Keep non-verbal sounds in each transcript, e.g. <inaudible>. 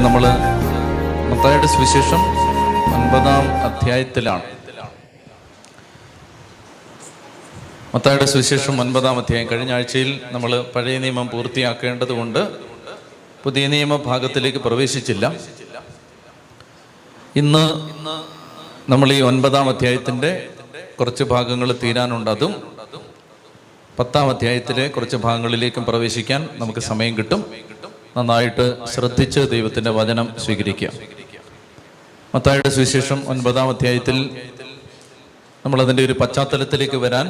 നമ്മൾ മത്തായുടെ സുവിശേഷം ഒൻപതാം അധ്യായത്തിലാണ്. മത്തായുടെ സുവിശേഷം ഒൻപതാം അധ്യായം. കഴിഞ്ഞ ആഴ്ചയിൽ നമ്മൾ പഴയ നിയമം പൂർത്തിയാക്കേണ്ടതുകൊണ്ട് പുതിയ നിയമ ഭാഗത്തിലേക്ക് പ്രവേശിച്ചില്ല. ഇന്ന് നമ്മൾ ഈ ഒൻപതാം അധ്യായത്തിന്റെ കുറച്ച് ഭാഗങ്ങൾ തീരാനുണ്ട്. അതും പത്താം അധ്യായത്തിലെ കുറച്ച് ഭാഗങ്ങളിലേക്കും പ്രവേശിക്കാൻ നമുക്ക് സമയം കിട്ടും. നന്നായിട്ട് ശ്രദ്ധിച്ച് ദൈവത്തിന്റെ വചനം സ്വീകരിക്കുക. മത്തായുടെ സുവിശേഷം ഒൻപതാം അധ്യായത്തിൽ നമ്മൾ അതിന്റെ ഒരു പശ്ചാത്തലത്തിലേക്ക് വരാൻ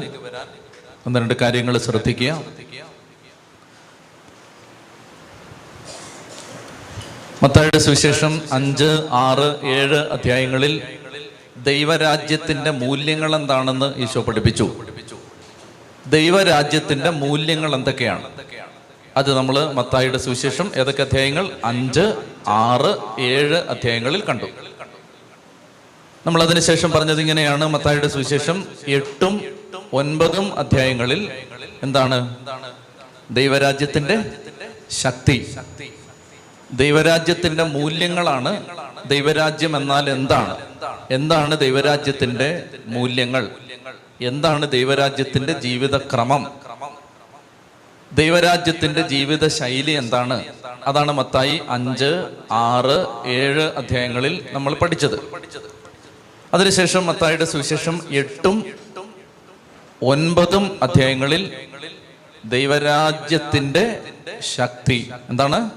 ഒന്ന് രണ്ട് കാര്യങ്ങൾ ശ്രദ്ധിക്കുക. മത്തായുടെ സുവിശേഷം അഞ്ച് ആറ് ഏഴ് അധ്യായങ്ങളിൽ ദൈവരാജ്യത്തിന്റെ മൂല്യങ്ങൾ എന്താണെന്ന് ഈശോ പഠിപ്പിച്ചു. ദൈവരാജ്യത്തിന്റെ മൂല്യങ്ങൾ എന്തൊക്കെയാണ്? അത് നമ്മൾ മത്തായിയുടെ സുവിശേഷം ഏതൊക്കെ അധ്യായങ്ങൾ? അഞ്ച് ആറ് ഏഴ് അധ്യായങ്ങളിൽ കണ്ടു. നമ്മൾ അതിനുശേഷം പറഞ്ഞത് ഇങ്ങനെയാണ്. മത്തായിയുടെ സുവിശേഷം എട്ടും ഒൻപതും അധ്യായങ്ങളിൽ എന്താണ്? ദൈവരാജ്യത്തിന്റെ ശക്തി. ദൈവരാജ്യത്തിന്റെ മൂല്യങ്ങളാണ് ദൈവരാജ്യം എന്നാൽ എന്താണ്? എന്താണ് ദൈവരാജ്യത്തിന്റെ മൂല്യങ്ങൾ? എന്താണ് ദൈവരാജ്യത്തിന്റെ ജീവിതക്രമം? ദൈവരാജ്യത്തിന്റെ ജീവിത ശൈലി എന്താണ്? അതാണ് മത്തായി അഞ്ച് ആറ് ഏഴ് അധ്യായങ്ങളിൽ നമ്മൾ പഠിച്ചത്. അതിനുശേഷം മത്തായിയുടെ സുവിശേഷം എട്ടും ഒൻപതും അധ്യായങ്ങളിൽ ദൈവരാജ്യത്തിന്റെ ശക്തി. എന്താണ്?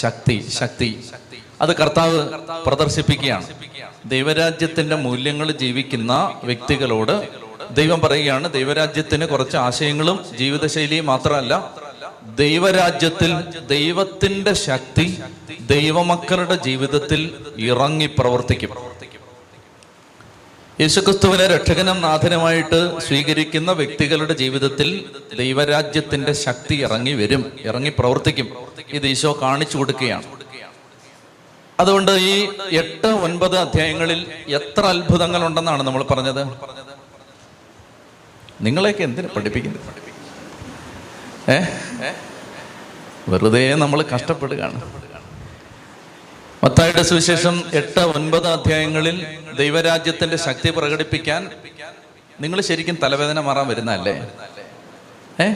ശക്തി ശക്തി. അത് കർത്താവ് പ്രദർശിപ്പിക്കുകയാണ്. ദൈവരാജ്യത്തിന്റെ മൂല്യങ്ങൾ ജീവിക്കുന്ന വ്യക്തികളോട് ദൈവം പറയുകയാണ് ദൈവരാജ്യത്തിന് കുറച്ച് ആശയങ്ങളും ജീവിതശൈലിയും മാത്രമല്ല ദൈവരാജ്യത്തിൽ ദൈവത്തിന്റെ ശക്തി ദൈവമക്കളുടെ ജീവിതത്തിൽ ഇറങ്ങി പ്രവർത്തിക്കും. യേശുക്രിസ്തുവിനെ രക്ഷകനും നാഥനുമായിട്ട് സ്വീകരിക്കുന്ന വ്യക്തികളുടെ ജീവിതത്തിൽ ദൈവരാജ്യത്തിന്റെ ശക്തി ഇറങ്ങി വരും ഇറങ്ങി പ്രവർത്തിക്കും. ഇത് ഈശോ കാണിച്ചു കൊടുക്കുകയാണ്. അതുകൊണ്ട് ഈ എട്ട് ഒൻപത് അധ്യായങ്ങളിൽ എത്ര അത്ഭുതങ്ങൾ ഉണ്ടെന്നാണ് നമ്മൾ പറഞ്ഞത്? നിങ്ങളെയൊക്കെ എന്തിനു പഠിപ്പിക്കുന്നത്? ഏ? വെറുതെ നമ്മൾ കഷ്ടപ്പെടുകയാണ്. മത്തായുടെ സുവിശേഷം എട്ട് ഒൻപത് അധ്യായങ്ങളിൽ ദൈവരാജ്യത്തിന്റെ ശക്തി പ്രകടിപ്പിക്കാൻ നിങ്ങൾ ശരിക്കും തലവേദന മാറാൻ വരുന്നതല്ലേ? ഏ?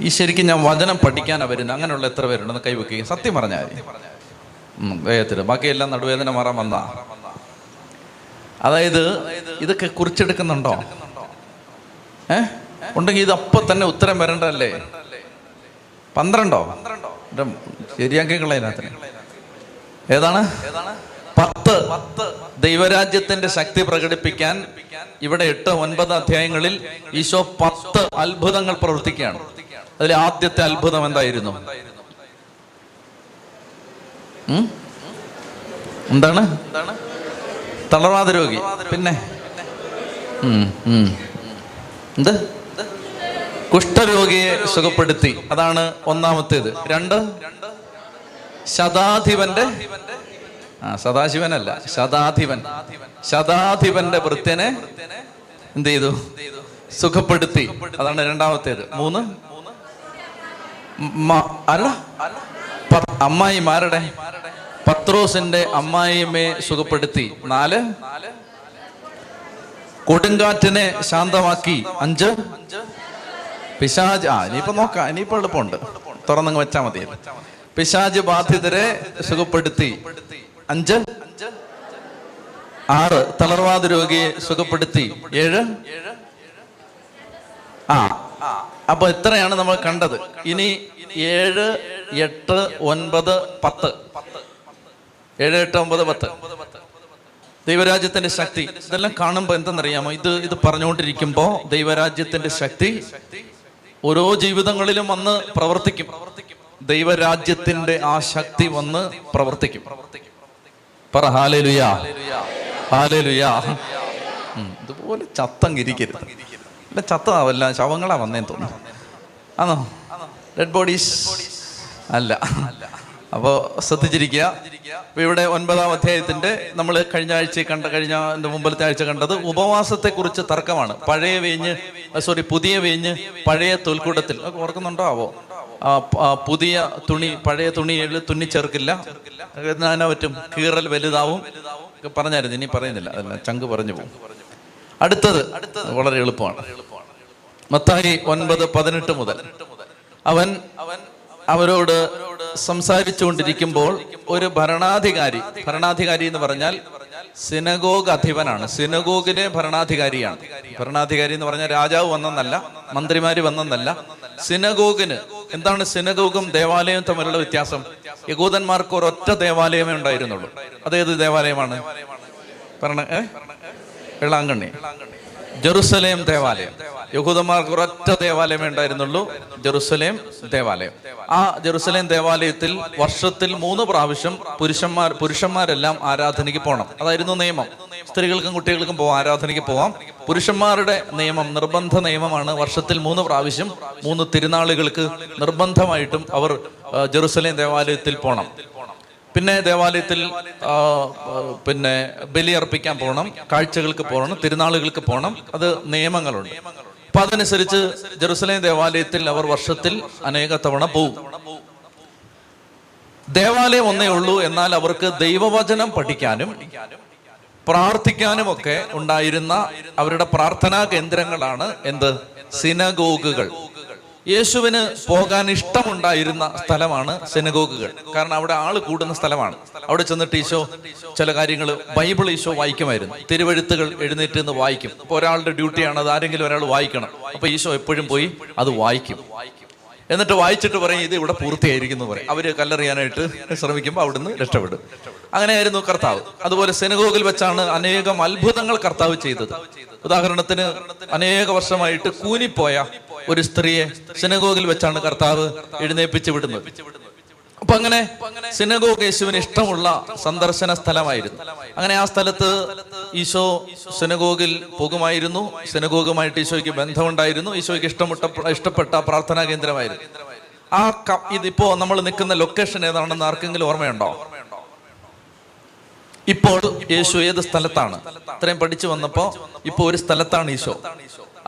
ഈ ശരിക്കും ഞാൻ വചനം പഠിക്കാനാ വരുന്നത്. അങ്ങനെയുള്ള എത്ര പേരുണ്ടെന്ന് വെക്കുക സത്യം പറഞ്ഞാൽ വേഗത്തിൽ ബാക്കിയെല്ലാം നടുവേദന മാറാൻ വന്നാ. അതായത് ഇതൊക്കെ കുറിച്ചെടുക്കുന്നുണ്ടോ? ഏ? ഉണ്ടെങ്കിൽ ഇത് അപ്പൊ തന്നെ ഉത്തരം വരണ്ടല്ലേ പന്ത്രണ്ടോ? ശരിയാക്കി കളയതിനകത്തിന് ഏതാണ്? പത്ത്. ദൈവരാജ്യത്തിന്റെ ശക്തി പ്രകടിപ്പിക്കാൻ ഇവിടെ എട്ട് ഒൻപത് അധ്യായങ്ങളിൽ ഈശോ പത്ത് അത്ഭുതങ്ങൾ പ്രവർത്തിക്കുകയാണ്. അതിൽ ആദ്യത്തെ അത്ഭുതം എന്തായിരുന്നു? എന്താണ്? തളർവാദ രോഗി. പിന്നെ. എന്ത്? കുഷ്ഠരോഗിയെ സുഖപ്പെടുത്തി. അതാണ് ഒന്നാമത്തേത്. രണ്ട്? ശതാധിപന്റെ ആ സദാശിവനല്ല. ശതാധിപൻ. ശതാധിപന്റെ വൃത്യനെ എന്ത് ചെയ്തു? സുഖപ്പെടുത്തി. അതാണ് രണ്ടാമത്തേത്. മൂന്ന്? അല്ല. അമ്മായിമാരുടെ പത്രോസിന്റെ അമ്മായിമ്മയെ സുഖപ്പെടുത്തി. നാല്? കൊടുങ്കാറ്റിനെ ശാന്തമാക്കി. അഞ്ച്? പിശാജ് ആ ഇനിയിപ്പോ നോക്കാം ഇനിയിപ്പോ എളുപ്പമുണ്ട് തുറന്നങ്ങ് വെച്ചാ മതി. പിശാജ് ബാധിതരെ സുഖപ്പെടുത്തി. അഞ്ച്. ആറ്. തളർവാദ രോഗിയെ സുഖപ്പെടുത്തി. ഏഴ്. ആ അപ്പൊ ഇത്രയാണ് നമ്മൾ കണ്ടത്. ഇനി ഏഴ് എട്ട് ഒൻപത് പത്ത്. ഏഴ് എട്ട് ഒമ്പത് പത്ത്. ദൈവരാജ്യത്തിന്റെ ശക്തി. ഇതെല്ലാം കാണുമ്പോൾ എന്തെന്നറിയാമോ? ഇത് ഇത് പറഞ്ഞുകൊണ്ടിരിക്കുമ്പോ ദൈവരാജ്യത്തിന്റെ ശക്തി ഓരോ ജീവിതങ്ങളിലും വന്ന് പ്രവർത്തിക്കും. ദൈവരാജ്യത്തിന്റെ ആ ശക്തി വന്ന് പ്രവർത്തിക്കും. പറ ഹാലേലുയാ ഹാലേലുയാ. ഇതുപോലെ ചത്തങ്ങിരിക്കരുത്. അല്ല ചത്തതാവല്ല ശവങ്ങളാ വന്നേന്ന് തോന്നുന്നു. ആണോ? ഡെഡ് ബോഡീസ് അല്ല. അപ്പോൾ ശ്രദ്ധിച്ചിരിക്കുക. ഇപ്പൊ ഇവിടെ ഒൻപതാം അധ്യായത്തിന്റെ നമ്മൾ കഴിഞ്ഞ ആഴ്ച കണ്ട കഴിഞ്ഞ മുമ്പത്തെ ആഴ്ച കണ്ടത് ഉപവാസത്തെക്കുറിച്ച് തർക്കമാണ്. പഴയ വേഞ്ഞ് സോറി പുതിയ വേഞ്ഞ് പഴയ തൊൽക്കൂടത്തിൽ ഓർക്കുന്നുണ്ടോ? ആവോ? പുതിയ തുണി പഴയ തുണിയിൽ തുന്നി ചേർക്കില്ല. എന്നാ പറ്റും? കീറൽ വലുതാവും. പറഞ്ഞായിരുന്നു. ഇനി പറയുന്നില്ല. അതല്ല ചങ്ക് പറഞ്ഞു പോകും. അടുത്തത് വളരെ എളുപ്പമാണ്. മത്തായി ഒൻപത് പതിനെട്ട് മുതൽ. അവൻ അവൻ അവരോട് സംസാരിച്ചുകൊണ്ടിരിക്കുമ്പോൾ ഒരു ഭരണാധികാരി ഭരണാധികാരി എന്ന് പറഞ്ഞാൽ സിനഗോഗ് അധിപനാണ്. സിനഗോഗിലെ ഭരണാധികാരിയാണ്. ഭരണാധികാരി എന്ന് പറഞ്ഞാൽ രാജാവ് വന്നെന്നല്ല മന്ത്രിമാര് വന്നെന്നല്ല. സിനഗോഗിന് എന്താണ് സിനഗോഗും ദേവാലയവും തമ്മിലുള്ള വ്യത്യാസം? യകൂദന്മാർക്ക് ഒരൊറ്റ ദേവാലയമേ ഉണ്ടായിരുന്നുള്ളൂ. അതേത് ദേവാലയമാണ്? ഭരണ ഏ? വെള്ളാങ്കണ്ണി. ജെറുസലേം ദേവാലയം. യഹൂദന്മാർക്ക് ഒരൊറ്റ ദേവാലയം ഉണ്ടായിരുന്നുള്ളൂ. ജെറുസലേം ദേവാലയം. ആ ജെറുസലേം ദേവാലയത്തിൽ വർഷത്തിൽ മൂന്ന് പ്രാവശ്യം പുരുഷന്മാർ പുരുഷന്മാരെല്ലാം ആരാധനയ്ക്ക് പോകണം. അതായിരുന്നു നിയമം. സ്ത്രീകൾക്കും കുട്ടികൾക്കും പോവാം ആരാധനയ്ക്ക് പോവാം. പുരുഷന്മാരുടെ നിയമം നിർബന്ധ നിയമമാണ്. വർഷത്തിൽ മൂന്ന് പ്രാവശ്യം മൂന്ന് തിരുനാളുകൾക്ക് നിർബന്ധമായിട്ടും അവർ ജെറുസലേം ദേവാലയത്തിൽ പോകണം. പിന്നെ ദേവാലയത്തിൽ പിന്നെ ബലിയർപ്പിക്കാൻ പോകണം കാഴ്ചകൾക്ക് പോകണം തിരുനാളുകൾക്ക് പോകണം. അത് നിയമങ്ങളുണ്ട്. അപ്പൊ അതനുസരിച്ച് ജെറുസലേം ദേവാലയത്തിൽ അവർ വർഷത്തിൽ അനേക തവണ പോവും. ദേവാലയം ഒന്നേ ഉള്ളൂ എന്നാൽ അവർക്ക് ദൈവവചനം പഠിക്കാനും പ്രാർത്ഥിക്കാനും ഒക്കെ ഉണ്ടായിരുന്ന അവരുടെ പ്രാർത്ഥനാ കേന്ദ്രങ്ങളാണ് എന്ത്? സിനഗോഗുകൾ. യേശുവിന് പോകാൻ ഇഷ്ടമുണ്ടായിരുന്ന സ്ഥലമാണ് സെനഗോഗുകൾ. കാരണം അവിടെ ആൾ കൂടുന്ന സ്ഥലമാണ്. അവിടെ ചെന്നിട്ട് ഈശോ ചില കാര്യങ്ങൾ ബൈബിൾ ഈശോ വായിക്കുമായിരുന്നു. തിരുവഴുത്തുകൾ എഴുന്നേറ്റ് നിന്ന് വായിക്കും. അപ്പൊ ഒരാളുടെ ഡ്യൂട്ടിയാണ് അത് ആരെങ്കിലും ഒരാൾ വായിക്കണം. അപ്പൊ ഈശോ എപ്പോഴും പോയി അത് വായിക്കും. എന്നിട്ട് വായിച്ചിട്ട് പറയും ഇത് ഇവിടെ പൂർത്തിയായിരിക്കുന്നു പറയും. അവർ കല്ലെറിയാനായിട്ട് ശ്രമിക്കുമ്പോൾ അവിടുന്ന് രക്ഷപ്പെടും. അങ്ങനെയായിരുന്നു കർത്താവ്. അതുപോലെ സെനഗോഗിൽ വെച്ചാണ് അനേകം അത്ഭുതങ്ങൾ കർത്താവ് ചെയ്തത്. ഉദാഹരണത്തിന് അനേക വർഷമായിട്ട് കൂനിപ്പോയ ഒരു സ്ത്രീയെ സെനഗോഗിൽ വെച്ചാണ് കർത്താവ് എഴുന്നേപ്പിച്ച് വിടുന്നത്. അപ്പൊ അങ്ങനെ സിനഗോഗ് യേശുവിന് ഇഷ്ടമുള്ള സന്ദർശന സ്ഥലമായിരുന്നു. അങ്ങനെ ആ സ്ഥലത്ത് ഈശോ സിനഗോഗിൽ പോകുമായിരുന്നു. സിനഗോഗുമായിട്ട് ഈശോയ്ക്ക് ബന്ധമുണ്ടായിരുന്നു. ഈശോയ്ക്ക് ഇഷ്ടമുട്ട ഇഷ്ടപ്പെട്ട പ്രാർത്ഥനാ കേന്ദ്രമായിരുന്നു. ആ ഇതിപ്പോ നമ്മൾ നിൽക്കുന്ന ലൊക്കേഷൻ ഏതാണെന്ന് ആർക്കെങ്കിലും ഓർമ്മയുണ്ടോ? ഇപ്പോൾ യേശു ഏത് സ്ഥലത്താണ്? ഇത്രയും പഠിച്ചു വന്നപ്പോ ഇപ്പൊ ഒരു സ്ഥലത്താണ് ഈശോ.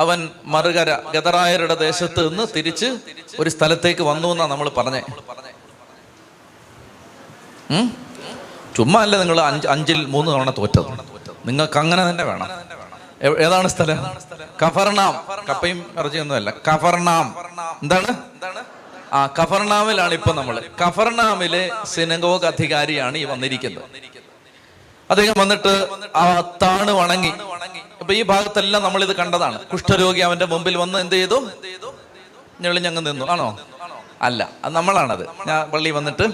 അവൻ മറുകര ഗതറായരുടെ ദേശത്ത് നിന്ന് തിരിച്ച് ഒരു സ്ഥലത്തേക്ക് വന്നു എന്നാ നമ്മൾ പറഞ്ഞേ? ചുമ്മാ അല്ല നിങ്ങൾ അഞ്ച് അഞ്ചിൽ മൂന്ന് തവണ തോറ്റത്. നിങ്ങൾക്ക് അങ്ങനെ തന്നെ വേണം. ഏതാണ് സ്ഥലം? കഫർണാം കപ്പയും ഇറച്ചിയൊന്നുമല്ല കഫർണാം എന്താണ്? ആ കഫർണാമിലാണ് ഇപ്പൊ നമ്മൾ. കഫർണാമിലെ സിനഗോഗ് അധികാരിയാണ് ഈ വന്നിരിക്കുന്നത്. അദ്ദേഹം വന്നിട്ട് ആ താണ് വണങ്ങി. അപ്പൊ ഈ ഭാഗത്തെല്ലാം നമ്മൾ ഇത് കണ്ടതാണ്. കുഷ്ഠരോഗി അവന്റെ മുമ്പിൽ വന്ന് എന്ത് ചെയ്തു? ഞെളിഞ്ഞങ്ങ് നിന്നു. ആണോ? അല്ല അത് നമ്മളാണത്. ഞാൻ പള്ളി വന്നിട്ട്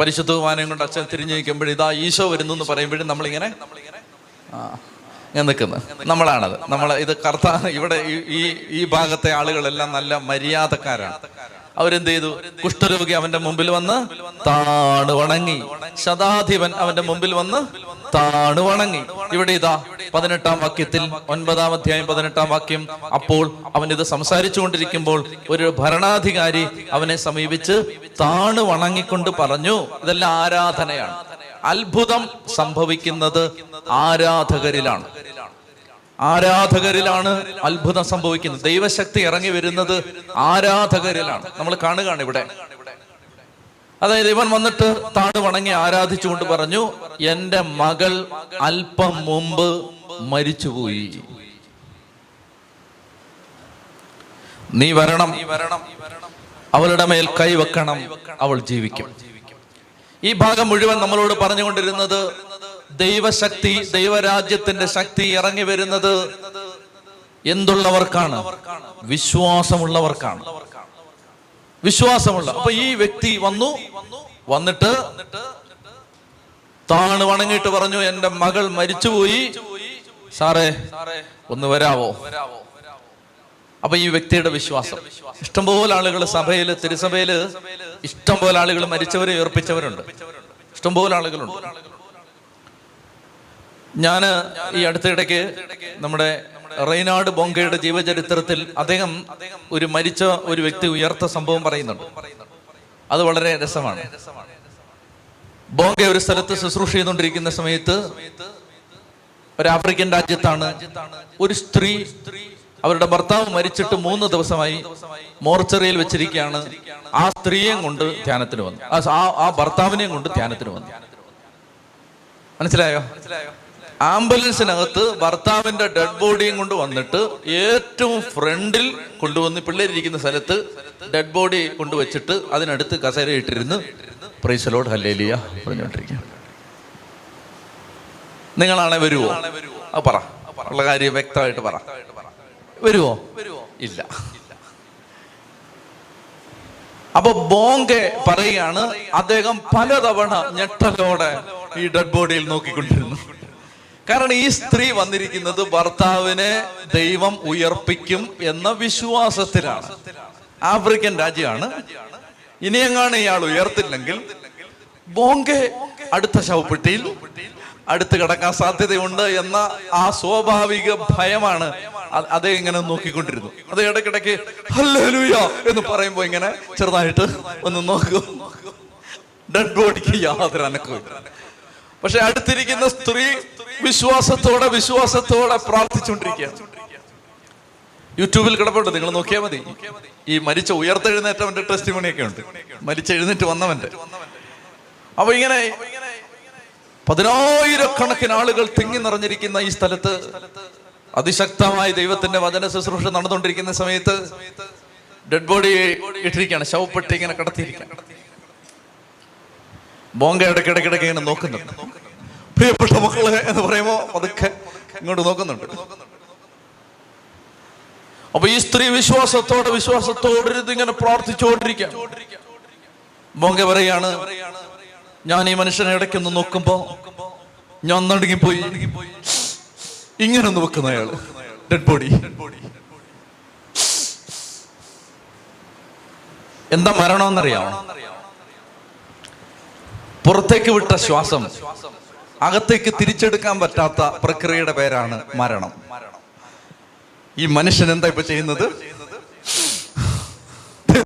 പരിശുദ്ധ കുമാരൻ കൊണ്ട് അച്ഛൻ തിരിഞ്ഞു നിൽക്കുമ്പോൾ ഇതാ ഈശോ വരുന്നു എന്ന് പറയുമ്പോഴും നമ്മളിങ്ങനെ ഞാൻ നിൽക്കുന്നത് നമ്മളാണത്. നമ്മൾ ഇത് കർത്ത ഇവിടെ ഈ ഈ ഭാഗത്തെ ആളുകളെല്ലാം നല്ല മര്യാദക്കാരാണ്. അവരെന്ത് ചെയ്തു? കുഷ്ഠരോഗി അവന്റെ മുമ്പിൽ വന്ന് താണു വണങ്ങി. ശതാധിപൻ അവന്റെ മുമ്പിൽ വന്ന് താണു വണങ്ങി. ഇവിടെ ഇതാ പതിനെട്ടാം വാക്യത്തിൽ ഒൻപതാം അധ്യായം പതിനെട്ടാം വാക്യം. അപ്പോൾ അവൻ ഇത് സംസാരിച്ചു കൊണ്ടിരിക്കുമ്പോൾ ഒരു ഭരണാധികാരി അവനെ സമീപിച്ച് താണ് വണങ്ങിക്കൊണ്ട് പറഞ്ഞു ഇതെല്ലാം ആരാധനയാണ്. അത്ഭുതം സംഭവിക്കുന്നത് ആരാധകരിലാണ്. ആരാധകരിലാണ് അത്ഭുതം സംഭവിക്കുന്നത്. ദൈവശക്തി ഇറങ്ങി വരുന്നത് ആരാധകരിലാണ്. നമ്മൾ കാണുകയാണ് ഇവിടെ. അതായത് ഇവൻ വന്നിട്ട് താഴ് വണങ്ങി ആരാധിച്ചുകൊണ്ട് പറഞ്ഞു എന്റെ മകൾ അല്പം മുമ്പ് മരിച്ചുപോയി. നീ വരണം. അവളുടെ മേൽ കൈവെക്കണം. അവൾ ജീവിക്കും. ഈ ഭാഗം മുഴുവൻ നമ്മളോട് പറഞ്ഞുകൊണ്ടിരുന്നത് ദൈവശക്തി ദൈവരാജ്യത്തിന്റെ ശക്തി ഇറങ്ങി വരുന്നത് എന്തുള്ളവർക്കാണ്? വിശ്വാസമുള്ളവർക്കാണ്. വിശ്വാസമുള്ള. അപ്പൊ ഈ വ്യക്തി വന്നു വന്നിട്ട് താണ് വണങ്ങിയിട്ട് പറഞ്ഞു എന്റെ മകൾ മരിച്ചുപോയി. സാറേ ഒന്ന് വരാവോ? അപ്പൊ ഈ വ്യക്തിയുടെ വിശ്വാസം. ഇഷ്ടംപോലെ ആളുകൾ സഭയിൽ തിരുസഭയിൽ ഇഷ്ടംപോലെ ആളുകൾ മരിച്ചവരെ ഏർപ്പിച്ചവരുണ്ട്. ഇഷ്ടംപോലെ ആളുകളുണ്ട്. ഞാൻ ഈ അടുത്തിടയ്ക്ക് നമ്മുടെ റെയ്നാട് ബോങ്കയുടെ ജീവചരിത്രത്തിൽ അദ്ദേഹം ഒരു മരിച്ച ഒരു വ്യക്തി ഉയർത്ത സംഭവം പറയുന്നുണ്ട്. അത് വളരെ രസമാണ്. ബോങ്ക ഒരു സ്ഥലത്ത് ശുശ്രൂഷ ചെയ്തുകൊണ്ടിരിക്കുന്ന സമയത്ത് ഒരു ആഫ്രിക്കൻ രാജ്യത്താണ് ഒരു സ്ത്രീ അവരുടെ ഭർത്താവ് മരിച്ചിട്ട് മൂന്ന് ദിവസമായി മോർച്ചറിയിൽ വെച്ചിരിക്കുകയാണ്. ആ സ്ത്രീയെയും കൊണ്ട് ധ്യാനത്തിന് വന്നു. ആ ഭർത്താവിനെയും കൊണ്ട് ധ്യാനത്തിന് വന്നു. മനസ്സിലായോ മനസ്സിലായോ? ആംബുലൻസിനകത്ത് ഭർത്താവിന്റെ ഡെഡ് ബോഡിയും കൊണ്ട് വന്നിട്ട് ഏറ്റവും ഫ്രണ്ടിൽ കൊണ്ടുവന്ന് പിള്ളേരിരിക്കുന്ന സ്ഥലത്ത് ഡെഡ് ബോഡി കൊണ്ടുവച്ചിട്ട് അതിനടുത്ത് കസേര ഇട്ടിരുന്ന് പ്രൈസലോട് ഹല്ലേലിയ പറഞ്ഞുകൊണ്ടിരിക്കുക. നിങ്ങളാണെ വരുവോ? ആ പറ. ഉള്ള കാര്യം വ്യക്തമായിട്ട് പറ. വരുവോ? ഇല്ല. അപ്പൊ ബോങ്കെ പറയുകയാണ് അദ്ദേഹം പലതവണ ഞെട്ടലോടെ ഈ ഡെഡ് ബോഡിയിൽ നോക്കിക്കൊണ്ടിരുന്നു. കാരണം ഈ സ്ത്രീ വന്നിരിക്കുന്നത് ഭർത്താവിനെ ദൈവം ഉയർപ്പിക്കും എന്ന വിശ്വാസത്തിലാണ്. ആഫ്രിക്കൻ രാജ്യമാണ്. ഇനിയെങ്ങാണ് ഇയാൾ ഉയർത്തില്ലെങ്കിൽ ബോങ്കെ അടുത്ത ശവപ്പെട്ടിയിൽ അടുത്ത് കിടക്കാൻ സാധ്യതയുണ്ട് എന്ന ആ സ്വാഭാവിക ഭയമാണ് അതേ ഇങ്ങനെ നോക്കിക്കൊണ്ടിരുന്നു. അത് ഇടയ്ക്കിടയ്ക്ക് ഹല്ലേലൂയ എന്ന് പറയുമ്പോ ഇങ്ങനെ ചെറുതായിട്ട് ഒന്ന് നോക്കൂ. ഡെഡ് ബോഡിക്ക് യാതൊരു അനക്കവും പക്ഷെ അടുത്തിരിക്കുന്ന സ്ത്രീ വിശ്വാസത്തോടെ വിശ്വാസത്തോടെ പ്രാർത്ഥിച്ചുകൊണ്ടിരിക്കുക യൂട്യൂബിൽ കിടപ്പുണ്ട് നിങ്ങൾ നോക്കിയാൽ മതി. ഈ മരിച്ച ഉയർത്തെഴുന്നേറ്റവന്റെ ടെസ്റ്റ് മണിയൊക്കെ ഉണ്ട് മരിച്ച എഴുന്നേറ്റ് വന്നവന്റെ. അപ്പൊ ഇങ്ങനെ പതിനായിരക്കണക്കിന് ആളുകൾ തിങ്ങി നിറഞ്ഞിരിക്കുന്ന ഈ സ്ഥലത്ത് അതിശക്തമായ ദൈവത്തിന്റെ വചന ശുശ്രൂഷ നടന്നുകൊണ്ടിരിക്കുന്ന സമയത്ത് ഡെഡ് ബോഡി ഇട്ടിരിക്കുകയാണ്. ശവപ്പെട്ടി ഇങ്ങനെ കടത്തിയിരിക്കുകയാണ്. ബോങ്ക ഇടയ്ക്കിടയ്ക്കിടയ്ക്ക് ഇങ്ങനെ നോക്കുന്നുണ്ട്. പ്രിയപ്പെട്ട മക്കളെ എന്ന് പറയുമ്പോ അതൊക്കെ ഇങ്ങോട്ട് നോക്കുന്നുണ്ട്. അപ്പൊ ഈ സ്ത്രീ വിശ്വാസത്തോടെ വിശ്വാസത്തോടെ ഇങ്ങനെ പ്രാർത്ഥിച്ചുകൊണ്ടിരിക്കാം. ബോങ്ക പറയാണ് ഞാൻ ഈ മനുഷ്യനെ ഇടയ്ക്കൊന്ന് നോക്കുമ്പോ ഞാൻ നടുങ്ങിപ്പോയി. ഇങ്ങനെ ഒന്ന് വെക്കുന്ന അയാൾ ഡെഡ് ബോഡി എന്താ മരണമെന്നറിയാമോ പുറത്തേക്ക് വിട്ട ശ്വാസം അകത്തേക്ക് തിരിച്ചെടുക്കാൻ പറ്റാത്ത പ്രക്രിയയുടെ പേരാണ് മരണം. ഈ മനുഷ്യൻ എന്താ ഇപ്പൊ ചെയ്യുന്നത്?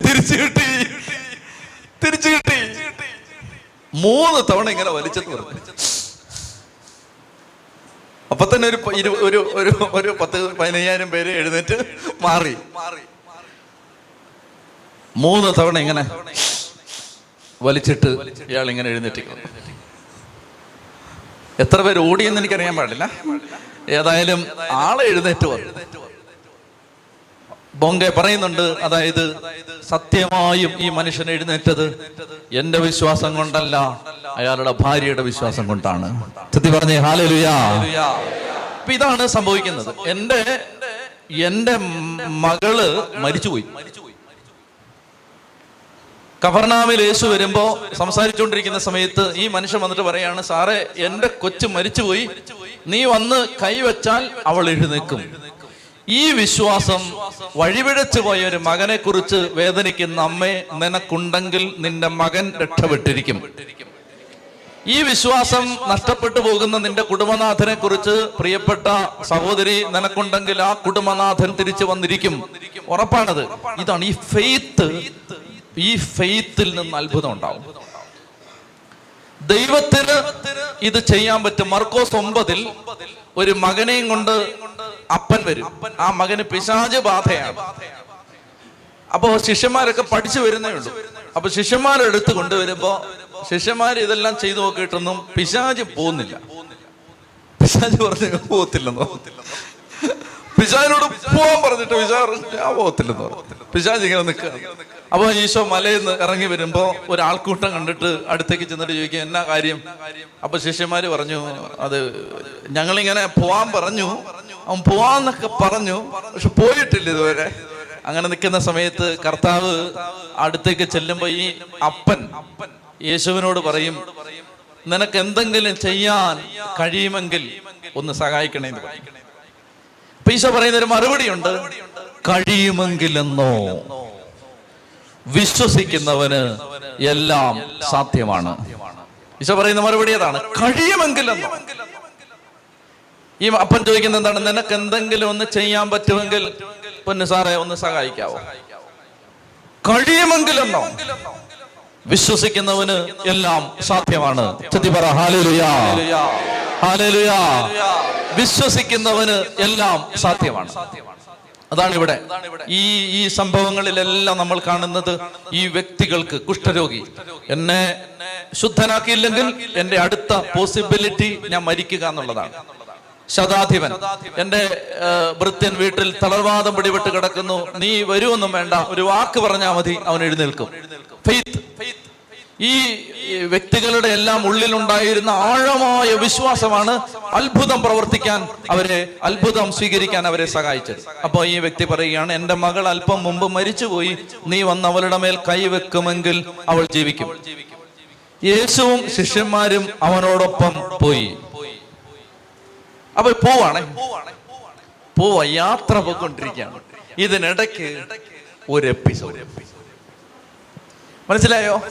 തിരിച്ചു കിട്ടി. തിരിച്ചു കിട്ടി. മൂന്ന് തവണ ഇങ്ങനെ വലിച്ചത് അപ്പൊ തന്നെ ഒരു ഒരു ഒരു ഒരു പത്ത് പതിനയ്യായിരം പേര് എഴുന്നേറ്റ് മാറി. മൂന്ന് തവണ ഇങ്ങനെ വലിച്ചിട്ട് ഇയാൾ ഇങ്ങനെ എഴുന്നേറ്റിക്കും എത്ര പേര് ഓടിയെന്ന് എനിക്കറിയാൻ പാടില്ല. ഏതായാലും ആളെ എഴുന്നേറ്റ് വന്നു ബോങ്കെ പറയുന്നുണ്ട് അതായത് സത്യമായും ഈ മനുഷ്യൻ എഴുന്നേറ്റത് എന്റെ വിശ്വാസം കൊണ്ടല്ല അയാളുടെ ഭാര്യയുടെ വിശ്വാസം കൊണ്ടാണ്. സത്യം പറഞ്ഞേ ഹാലലുയാ. ഇതാണ് സംഭവിക്കുന്നത്. എന്റെ എന്റെ മകൾ മരിച്ചുപോയി. കഫർനാമിൽ യേശു വരുമ്പോ സംസാരിച്ചുകൊണ്ടിരിക്കുന്ന സമയത്ത് ഈ മനുഷ്യൻ വന്നിട്ട് പറയാണ് സാറേ എന്റെ കൊച്ചു മരിച്ചുപോയി. നീ വന്ന് കൈവച്ചാൽ അവൾ എഴുന്നേക്കും ഈ വിശ്വാസം വഴിപിഴച്ചു പോയ ഒരു മകനെ കുറിച്ച് വേദനിക്കുന്ന അമ്മേ നിനക്കുണ്ടെങ്കിൽ നിന്റെ മകൻ രക്ഷപ്പെട്ടിരിക്കും. ഈ വിശ്വാസം നഷ്ടപ്പെട്ടു പോകുന്ന നിന്റെ കുടുംബനാഥനെ കുറിച്ച് പ്രിയപ്പെട്ട സഹോദരി നിനക്കുണ്ടെങ്കിൽ ആ കുടുംബനാഥൻ തിരിച്ചു വന്നിരിക്കും. ഉറപ്പാണത്. ഇതാണ് ഈ ഫെയ്ത്ത് ഈ ഫെയ്ത്തിൽ നിന്ന് അത്ഭുതം ഉണ്ടാവും. ദൈവത്തിന് ഇത് ചെയ്യാൻ പറ്റും. മർക്കോസ് ഒമ്പതിൽ ഒരു മകനെയും കൊണ്ട് അപ്പൻ വരും. ആ മകന് പിശാച് ബാധയാണ്. അപ്പോ ശിഷ്യന്മാരൊക്കെ പഠിച്ചു വരുന്നേ ഉള്ളൂ. അപ്പൊ ശിഷ്യന്മാരെടുത്ത് കൊണ്ടുവരുമ്പോ ശിഷ്യന്മാർ ഇതെല്ലാം ചെയ്തു നോക്കിയിട്ടൊന്നും പിശാജ് പോകുന്നില്ല പിശാജ് പറഞ്ഞു പോകത്തില്ലെന്ന് പിശാജിനോട് പോവാൻ പറഞ്ഞിട്ട് പിശാജ് ഞാൻ പോകത്തില്ലെന്ന് പറഞ്ഞു. പിശാജ് ഇങ്ങനെ നിൽക്കുകയാണ്. അപ്പൊ ഈശോ മലയിൽ നിന്ന് ഇറങ്ങി വരുമ്പോൾ ഒരാൾക്കൂട്ടം കണ്ടിട്ട് അടുത്തേക്ക് ചെന്നിട്ട് ചോദിക്കും എന്നാ കാര്യം? അപ്പൊ ശിഷ്യന്മാര് പറഞ്ഞു അത് ഞങ്ങളിങ്ങനെ പോവാൻ പറഞ്ഞു. അവൻ പോവാന്നൊക്കെ പറഞ്ഞു. പക്ഷെ പോയിട്ടില്ല ഇതുവരെ. അങ്ങനെ നിൽക്കുന്ന സമയത്ത് കർത്താവ് അടുത്തേക്ക് ചെല്ലുമ്പോൾ ഈ അപ്പൻ യേശുവിനോട് പറയും നിനക്ക് എന്തെങ്കിലും ചെയ്യാൻ കഴിയുമെങ്കിൽ ഒന്ന് സഹായിക്കണേ എന്ന് പറയും. അപ്പൊ പറയുന്ന ഒരു മറുപടിയുണ്ട് കഴിയുമെങ്കിലെന്നോ? വിശ്വസിക്കുന്നവന് എല്ലാം സാധ്യമാണ്. ഈശോ പറയുന്ന മറുപടി അതാണ് കഴിയുമെങ്കിൽ ഈ അപ്പൻ ചോദിക്കുന്നത് എന്താണ്? നിനക്ക് എന്തെങ്കിലും ഒന്ന് ചെയ്യാൻ പറ്റുമെങ്കിൽ പൊന്നു സാറെ ഒന്ന് സഹായിക്കാവോ? കഴിയുമെങ്കിലെന്നോ. വിശ്വസിക്കുന്നവന് എല്ലാം സാധ്യമാണ്. പറ ഹാലേലുയാ. ഹാലേലുയാ. വിശ്വസിക്കുന്നവന് എല്ലാം സാധ്യമാണ് സാധ്യമാണ്. അതാണ് ഇവിടെ. ഈ ഈ സംഭവങ്ങളിലെല്ലാം നമ്മൾ കാണുന്നത് ഈ വ്യക്തികൾക്ക് കുഷ്ഠരോഗി. എന്നെ ശുദ്ധനാക്കിയില്ലെങ്കിൽ എന്റെ അടുത്ത പോസിബിലിറ്റി ഞാൻ മരിക്കുക എന്നുള്ളതാണ്. ശതാധിപൻ എന്റെ വൃത്യൻ വീട്ടിൽ തളർവാദം പിടിപെട്ട് കിടക്കുന്നു. നീ വരുമൊന്നും വേണ്ട. ഒരു വാക്ക് പറഞ്ഞാൽ മതി അവൻ എഴുന്നേൽക്കും. ഫെയ്ത്ത്. ഈ വ്യക്തികളുടെ എല്ലാം ഉള്ളിലുണ്ടായിരുന്ന ആഴമായ വിശ്വാസമാണ് അത്ഭുതം പ്രവർത്തിക്കാൻ അവരെ അത്ഭുതം സ്വീകരിക്കാൻ അവരെ സഹായിച്ചത്. അപ്പോൾ ഈ വ്യക്തി പറയുകയാണ് എന്റെ മകൾ അല്പം മുമ്പ് മരിച്ചുപോയി. നീ വന്ന് അവളുടെ മേൽ കൈവെക്കുമെങ്കിൽ അവൾ ജീവിക്കും. യേശുവും ശിഷ്യന്മാരും അവനോടൊപ്പം പോയി. അപ്പൊ പോവാണേ. പോവാ യാത്ര പോയിക്കൊണ്ടിരിക്കുകയാണ്. ഇതിനിടയ്ക്ക് ഒരു എപ്പിസോഡ്. മനസ്സിലായോ?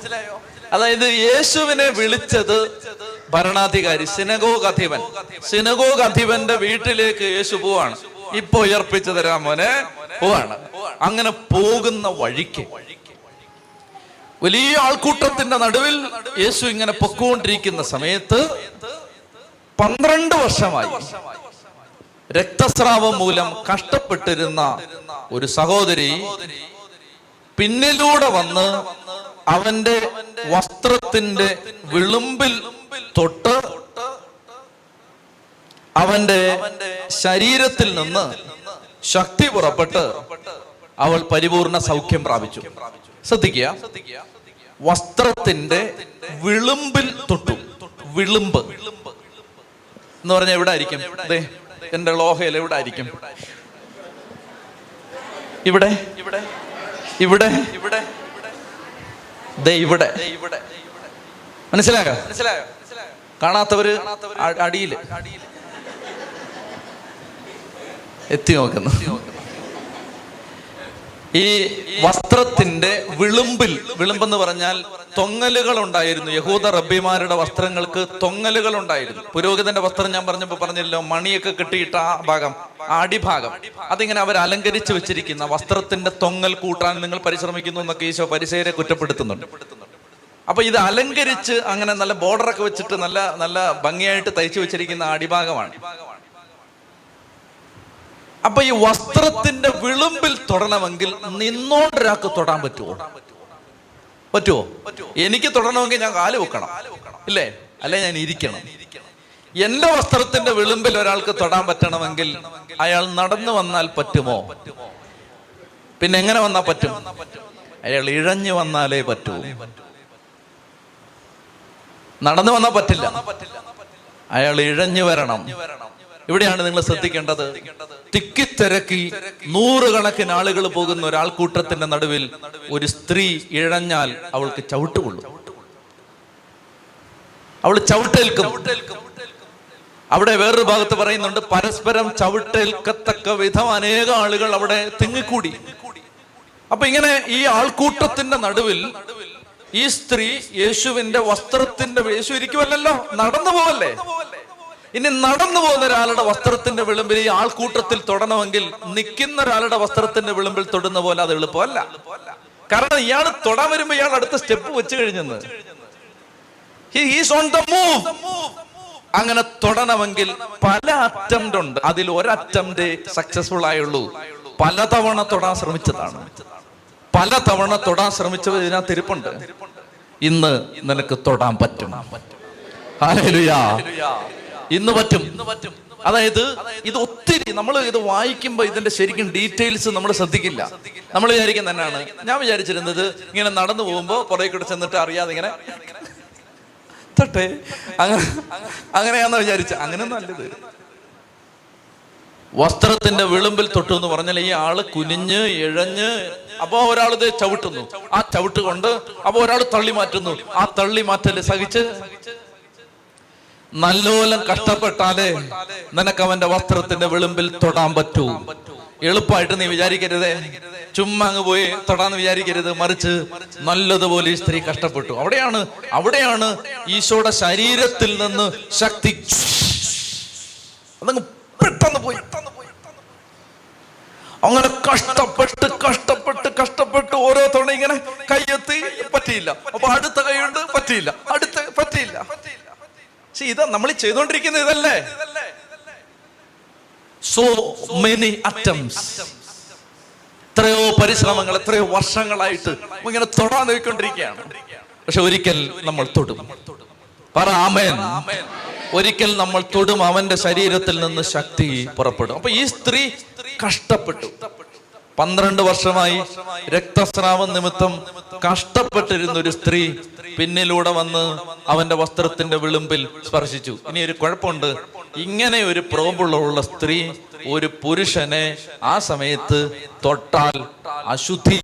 അതായത് യേശുവിനെ വിളിച്ചത് ഭരണാധികാരി സിനഗോഗ് അധിപൻ. സിനഗോഗ് അധിപന്റെ വീട്ടിലേക്ക് യേശു പോവാണ്. ഇപ്പൊ ഉയർപ്പിച്ചു തരാൻ മോനെ പോവാണ്. അങ്ങനെ പോകുന്ന വഴിക്ക് വലിയ ആൾക്കൂട്ടത്തിന്റെ നടുവിൽ യേശു ഇങ്ങനെ പൊക്കോണ്ടിരിക്കുന്ന സമയത്ത് പന്ത്രണ്ട് വർഷമായി രക്തസ്രാവം മൂലം കഷ്ടപ്പെട്ടിരുന്ന ഒരു സഹോദരി പിന്നിലൂടെ വന്ന് അവന്റെ വസ്ത്രത്തിന്റെ വിളുമ്പിൽ തൊട്ട് അവന്റെ ശരീരത്തിൽ നിന്ന് ശക്തി പുറപ്പെട്ട് അവൾ പരിപൂർണ സൗഖ്യം പ്രാപിച്ചു. ശ്രദ്ധിക്കുക. വസ്ത്രത്തിന്റെ വിളുമ്പിൽ തൊട്ടു. വിളുമ്പ്. എന്ന് പറഞ്ഞാൽ എവിടെ ആയിരിക്കും ദേ എന്റെ ലോഹയിൽ എവിടെ ആയിരിക്കും ഇവിടെ ഇവിടെ. ഇവിടെ. ഇവിടെ. ദേ ഇവിടെ. മനസ്സിലായോ? മനസ്സിലായോ കാണാത്തവര് അടിയിൽ എത്തി നോക്കുന്നു. ഈ വസ്ത്രത്തിന്റെ വിളുമ്പിൽ വിളുമ്പെന്ന് പറഞ്ഞാൽ തൊങ്ങലുകൾ ഉണ്ടായിരുന്നു യഹൂദ റബ്ബിമാരുടെ വസ്ത്രങ്ങൾക്ക് തൊങ്ങലുകൾ ഉണ്ടായിരുന്നു പുരോഹിതന്റെ വസ്ത്രം ഞാൻ പറഞ്ഞപ്പോ പറഞ്ഞല്ലോ മണിയൊക്കെ കെട്ടിയിട്ട ആ ഭാഗം അടിഭാഗം. അതിങ്ങനെ അവർ അലങ്കരിച്ചു വെച്ചിരിക്കുന്ന വസ്ത്രത്തിന്റെ തൊങ്ങൽ കൂട്ടാൻ നിങ്ങൾ പരിശ്രമിക്കുന്നു എന്നൊക്കെ ഈശോ പരിസരെ കുറ്റപ്പെടുത്തുന്നുണ്ട്. അപ്പൊ ഇത് അലങ്കരിച്ച് അങ്ങനെ നല്ല ബോർഡറൊക്കെ വെച്ചിട്ട് നല്ല നല്ല ഭംഗിയായിട്ട് തയ്ച്ചു വെച്ചിരിക്കുന്ന അടിഭാഗമാണ്. അപ്പൊ ഈ വസ്ത്രത്തിന്റെ വിളുമ്പിൽ തൊടണമെങ്കിൽ നിന്നോണ്ടൊരാൾക്ക് തൊടാൻ പറ്റുമോ പറ്റുമോ എനിക്ക് തൊടണമെങ്കിൽ ഞാൻ കാൽ വെക്കണം. ഇല്ലേ? അല്ലെ ഞാൻ ഇരിക്കണം. എന്റെ വസ്ത്രത്തിന്റെ വിളുമ്പിൽ ഒരാൾക്ക് തൊടാൻ പറ്റണമെങ്കിൽ അയാൾ നടന്നു വന്നാൽ പറ്റുമോ? പിന്നെ എങ്ങനെ വന്നാൽ പറ്റും? അയാൾ ഇഴഞ്ഞു വന്നാലേ പറ്റൂ. നടന്നു വന്നാൽ പറ്റില്ല. അയാൾ ഇഴഞ്ഞു വരണം. ഇവിടെയാണ് നിങ്ങൾ ശ്രദ്ധിക്കേണ്ടത്. തിക്കിത്തിരക്കി നൂറുകണക്കിന് ആളുകൾ പോകുന്ന ഒരാൾക്കൂട്ടത്തിന്റെ നടുവിൽ ഒരു സ്ത്രീ ഇഴഞ്ഞാൽ അവൾക്ക് ചവിട്ടുകൊള്ളും. അവൾ ചവിട്ടേൽക്കും. അവിടെ വേറൊരു ഭാഗത്ത് പറയുന്നുണ്ട് പരസ്പരം ചവിട്ടേൽക്കത്തക്ക വിധം അനേക ആളുകൾ അവിടെ തിങ്ങിക്കൂടി. അപ്പൊ ഇങ്ങനെ ഈ ആൾക്കൂട്ടത്തിന്റെ നടുവിൽ ഈ സ്ത്രീ യേശുവിന്റെ വസ്ത്രത്തിന്റെ യേശു ഇരിക്കുമല്ലോ നടന്നു പോവല്ലേ? ഇനി നടന്നു പോകുന്ന ഒരാളുടെ വസ്ത്രത്തിന്റെ വിളിമ്പിൽ ഈ ആൾക്കൂട്ടത്തിൽ തൊടണമെങ്കിൽ നിൽക്കുന്ന ഒരാളുടെ വസ്ത്രത്തിന്റെ വിളിമ്പിൽ തൊടുന്ന പോലെ അത് എളുപ്പമല്ല. കാരണം ഇയാൾ തൊടാൻ വരുമ്പോ ഇയാൾ അടുത്ത സ്റ്റെപ്പ് വെച്ച് കഴിഞ്ഞെന്ന്. മൂവ് അങ്ങനെ തൊടണമെങ്കിൽ പല അറ്റംപ്റ്റ് ഉണ്ട്. അതിൽ ഒരറ്റംപ്റ്റ് സക്സസ്ഫുൾ ആയുള്ളൂ. പലതവണ തൊടാൻ ശ്രമിച്ചതാണ്. പലതവണ തൊടാൻ ശ്രമിച്ചത് ഇതിനകത്ത് തിരുപ്പുണ്ട് ഇന്ന് നിനക്ക് തൊടാൻ പറ്റും. ഇന്ന് പറ്റും. അതായത് ഇത് ഒത്തിരി നമ്മൾ ഇത് വായിക്കുമ്പോൾ ഇതിന്റെ ശരിക്കും ഡീറ്റെയിൽസ് നമ്മൾ ശ്രദ്ധിക്കില്ല. നമ്മൾ വിചാരിക്കുന്ന തന്നെയാണ്. ഞാൻ വിചാരിച്ചിരുന്നത് ഇങ്ങനെ നടന്നു പോകുമ്പോൾ പുറകെ കൂടെ ചെന്നിട്ട് അറിയാതെ ഇങ്ങനെ തട്ടെ അങ്ങനെ അങ്ങനെയാണെന്ന് വിചാരിച്ച. അങ്ങനെ നല്ലത് വസ്ത്രത്തിന്റെ വിളുമ്പിൽ തൊട്ടു എന്ന് പറഞ്ഞാൽ ഈ ആൾ കുനിഞ്ഞ് ഇഴഞ്ഞ് അപ്പോ ഒരാൾ ഇത് ചവിട്ടുന്നു. ആ ചവിട്ട് കൊണ്ട് അപ്പോ ഒരാൾ തള്ളി മാറ്റുന്നു. ആ തള്ളി മാറ്റൽ സഹിച്ച് നല്ലോലം കഷ്ടപ്പെട്ടാലേ നിനക്ക് അവന്റെ വസ്ത്രത്തിന്റെ വിളിമ്പിൽ തൊടാൻ പറ്റൂ. എളുപ്പമായിട്ട് നീ വിചാരിക്കരുതേ. ചുമ്മാ അങ്ങ് പോയി തൊടാന്ന് വിചാരിക്കരുത്. മറിച്ച് നല്ലതുപോലെ ഈ സ്ത്രീ കഷ്ടപ്പെട്ടു. അവിടെയാണ് അവിടെയാണ് ഈശോയുടെ ശരീരത്തിൽ നിന്ന് ശക്തി. അതങ്ങ് പെട്ടെന്ന് പോയി. അങ്ങനെ കഷ്ടപ്പെട്ട് കഷ്ടപ്പെട്ട് കഷ്ടപ്പെട്ട് ഓരോ തവണ ഇങ്ങനെ കയ്യെത്തി പറ്റിയില്ല. അപ്പൊ അടുത്ത കൈയുണ്ട് പറ്റിയില്ല. അടുത്ത പറ്റിയില്ല. പക്ഷെ ഇത് നമ്മൾ ചെയ്തുകൊണ്ടിരിക്കുന്ന ഇതല്ലേ? സോ മെനി അറ്റംസ് എത്രയോ പരിശ്രമങ്ങൾ എത്രയോ വർഷങ്ങളായിട്ട് ഇങ്ങനെ തൊടാൻ നോക്കിക്കൊണ്ടിരിക്കുകയാണ്. പക്ഷെ ഒരിക്കൽ നമ്മൾ തൊടും. പറ ആമേൻ. ഒരിക്കൽ നമ്മൾ തൊടും അവന്റെ ശരീരത്തിൽ നിന്ന് ശക്തി പുറപ്പെടും. അപ്പൊ ഈ സ്ത്രീ കഷ്ടപ്പെട്ടു. പന്ത്രണ്ട് വർഷമായി രക്തസ്രാവം നിമിത്തം കഷ്ടപ്പെട്ടിരുന്ന ഒരു സ്ത്രീ പിന്നിലൂടെ വന്ന് അവന്റെ വസ്ത്രത്തിന്റെ വിളുമ്പിൽ സ്പർശിച്ചു. ഇനി ഒരു കുഴപ്പമുണ്ട്. ഇങ്ങനെ ഒരു പ്രോബുള്ള സ്ത്രീ ഒരു പുരുഷനെ ആ സമയത്ത് തൊട്ടാൽ അശുദ്ധി.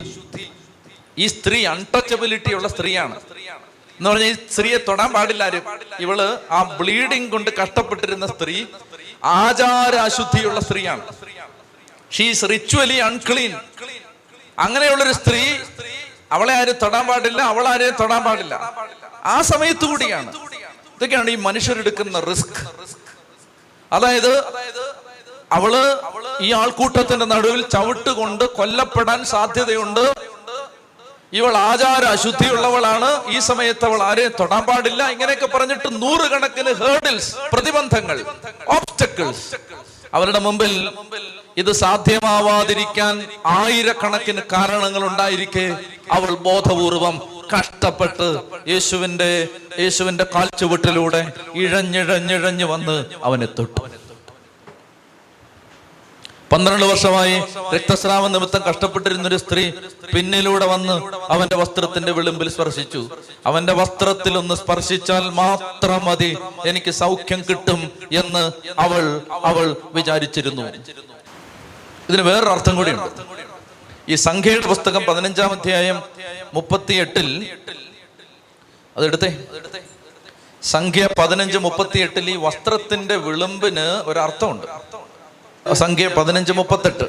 ഈ സ്ത്രീ അൺടച്ചബിലിറ്റി ഉള്ള സ്ത്രീയാണ്. എന്ന് പറഞ്ഞാൽ ഈ സ്ത്രീയെ തൊടാൻ പാടില്ല ആരും. ഇവൾ ആ ബ്ലീഡിങ് കൊണ്ട് കഷ്ടപ്പെട്ടിരുന്ന സ്ത്രീ ആചാര അശുദ്ധിയുള്ള സ്ത്രീയാണ്. ഷീസ് റിച്വലി അൺക്ലീൻ അങ്ങനെയുള്ളൊരു സ്ത്രീ അവളെ ആരും തൊടാൻ പാടില്ല അവൾ ആരെയും തൊടാൻ പാടില്ല. ആ സമയത്ത് കൂടിയാണ്. ഇതൊക്കെയാണ് ഈ മനുഷ്യരെടുക്കുന്ന റിസ്ക്. അതായത് അവൾ ഈ ആൾക്കൂട്ടത്തിന്റെ നടുവിൽ ചവിട്ടുകൊണ്ട് കൊല്ലപ്പെടാൻ സാധ്യതയുണ്ട്. ഇവൾ ആചാര അശുദ്ധിയുള്ളവളാണ്. ഈ സമയത്ത് അവൾ ആരെയും തൊടാൻ പാടില്ല. ഇങ്ങനെയൊക്കെ പറഞ്ഞിട്ട് നൂറുകണക്കിന് ഹേർഡിൽസ് പ്രതിബന്ധങ്ങൾ ഓബ്സ്റ്റക്കിൾസ് അവരുടെ മുമ്പിൽ ഇത് സാധ്യമാവാതിരിക്കാൻ ആയിരക്കണക്കിന് കാരണങ്ങൾ ഉണ്ടായിരിക്കെ അവൾ ബോധപൂർവം കഷ്ടപ്പെട്ട് യേശുവിന്റെ യേശുവിന്റെ കാൽച്ചുവട്ടിലൂടെ ഇഴഞ്ഞിഴഞ്ഞിഴഞ്ഞു വന്ന് അവനെ തൊട്ടു. പന്ത്രണ്ട് വർഷമായി രക്തസ്രാവ നിമിത്തം കഷ്ടപ്പെട്ടിരുന്ന ഒരു സ്ത്രീ പിന്നിലൂടെ വന്ന് അവന്റെ വസ്ത്രത്തിന്റെ വിളിമ്പിൽ സ്പർശിച്ചു. അവന്റെ വസ്ത്രത്തിൽ ഒന്ന് സ്പർശിച്ചാൽ മാത്രം മതി എനിക്ക് സൗഖ്യം കിട്ടും എന്ന് അവൾ അവൾ വിചാരിച്ചിരുന്നു. ഇതിന് വേറൊരു അർത്ഥം കൂടിയുണ്ട്. ഈ സംഖ്യയുടെ പുസ്തകം പതിനഞ്ചാം അധ്യായം മുപ്പത്തി എട്ടിൽ അതെടുത്തേ. സംഖ്യ പതിനഞ്ച് മുപ്പത്തി എട്ടിൽ ഈ വസ്ത്രത്തിന്റെ വിളിമ്പിന് ഒരർത്ഥമുണ്ട് സംഖ്യ പതിനഞ്ച് മുപ്പത്തെട്ട്.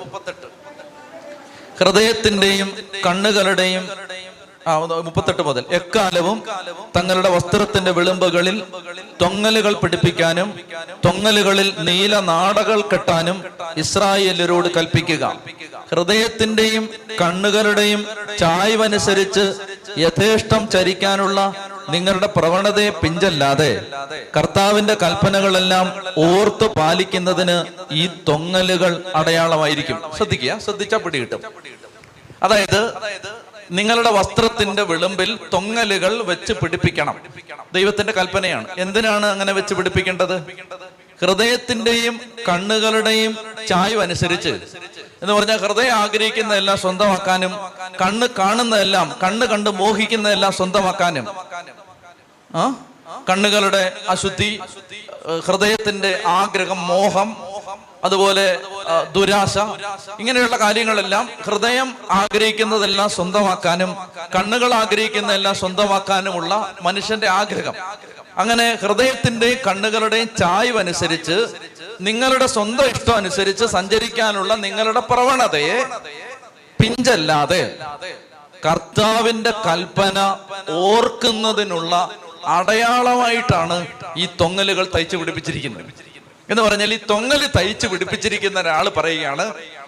ഹൃദയത്തിന്റെയും കണ്ണുകളുടെയും ആ മുപ്പത്തെട്ട് മുതൽ. എക്കാലവും തങ്ങളുടെ വസ്ത്രത്തിന്റെ വിളിമ്പുകളിൽ തൊങ്ങലുകൾ പിടിപ്പിക്കാനും തൊങ്ങലുകളിൽ നീല നാടകൾ കെട്ടാനും ഇസ്രായേലരോട് കൽപ്പിക്കുക. ഹൃദയത്തിന്റെയും കണ്ണുകളുടെയും ചായ്വനുസരിച്ച് യഥേഷ്ടം ചരിക്കാനുള്ള നിങ്ങളുടെ പ്രവണതയെ പിഞ്ചല്ലാതെ കർത്താവിന്റെ കൽപ്പനകളെല്ലാം ഓർത്തു പാലിക്കുന്നതിന് ഈ തൊങ്ങലുകൾ അടയാളമായിരിക്കും. ശ്രദ്ധിക്കുക. ശ്രദ്ധിച്ചാൽ പിടി കിട്ടും. അതായത് നിങ്ങളുടെ വസ്ത്രത്തിന്റെ വിളുമ്പിൽ തൊങ്ങലുകൾ വെച്ച് പിടിപ്പിക്കണം. ദൈവത്തിന്റെ കൽപ്പനയാണ്. എന്തിനാണ് അങ്ങനെ വെച്ച് പിടിപ്പിക്കേണ്ടത്? ഹൃദയത്തിന്റെയും കണ്ണുകളുടെയും ചായ്വ് അനുസരിച്ച് എന്ന് പറഞ്ഞാൽ ഹൃദയം ആഗ്രഹിക്കുന്ന എല്ലാം സ്വന്തമാക്കാനും കണ്ണ് കാണുന്നതെല്ലാം കണ്ണ് കണ്ട് മോഹിക്കുന്നതെല്ലാം സ്വന്തമാക്കാനും. ആ? കണ്ണുകളുടെ അശുദ്ധി ഹൃദയത്തിന്റെ ആഗ്രഹം മോഹം അതുപോലെ ദുരാശ ഇങ്ങനെയുള്ള കാര്യങ്ങളെല്ലാം ഹൃദയം ആഗ്രഹിക്കുന്നതെല്ലാം സ്വന്തമാക്കാനും കണ്ണുകൾ ആഗ്രഹിക്കുന്നതെല്ലാം സ്വന്തമാക്കാനുമുള്ള മനുഷ്യന്റെ ആഗ്രഹം. അങ്ങനെ ഹൃദയത്തിന്റെ കണ്ണുകളുടെയും ചായ്വ് അനുസരിച്ച് നിങ്ങളുടെ സ്വന്തം ഇഷ്ടം അനുസരിച്ച് സഞ്ചരിക്കാനുള്ള നിങ്ങളുടെ പ്രവണതയെ പിഞ്ചല്ലാതെ കർത്താവിന്റെ കൽപ്പന ഓർക്കുന്നതിനുള്ള അടയാളമായിട്ടാണ് ഈ തൊങ്ങലുകൾ തയ്ച്ചു പിടിപ്പിച്ചിരിക്കുന്നത്. എന്ന് പറഞ്ഞാൽ ഈ തൊങ്ങൽ തയ്ച്ചു പിടിപ്പിച്ചിരിക്കുന്ന ഒരാൾ പറയുകയാണ്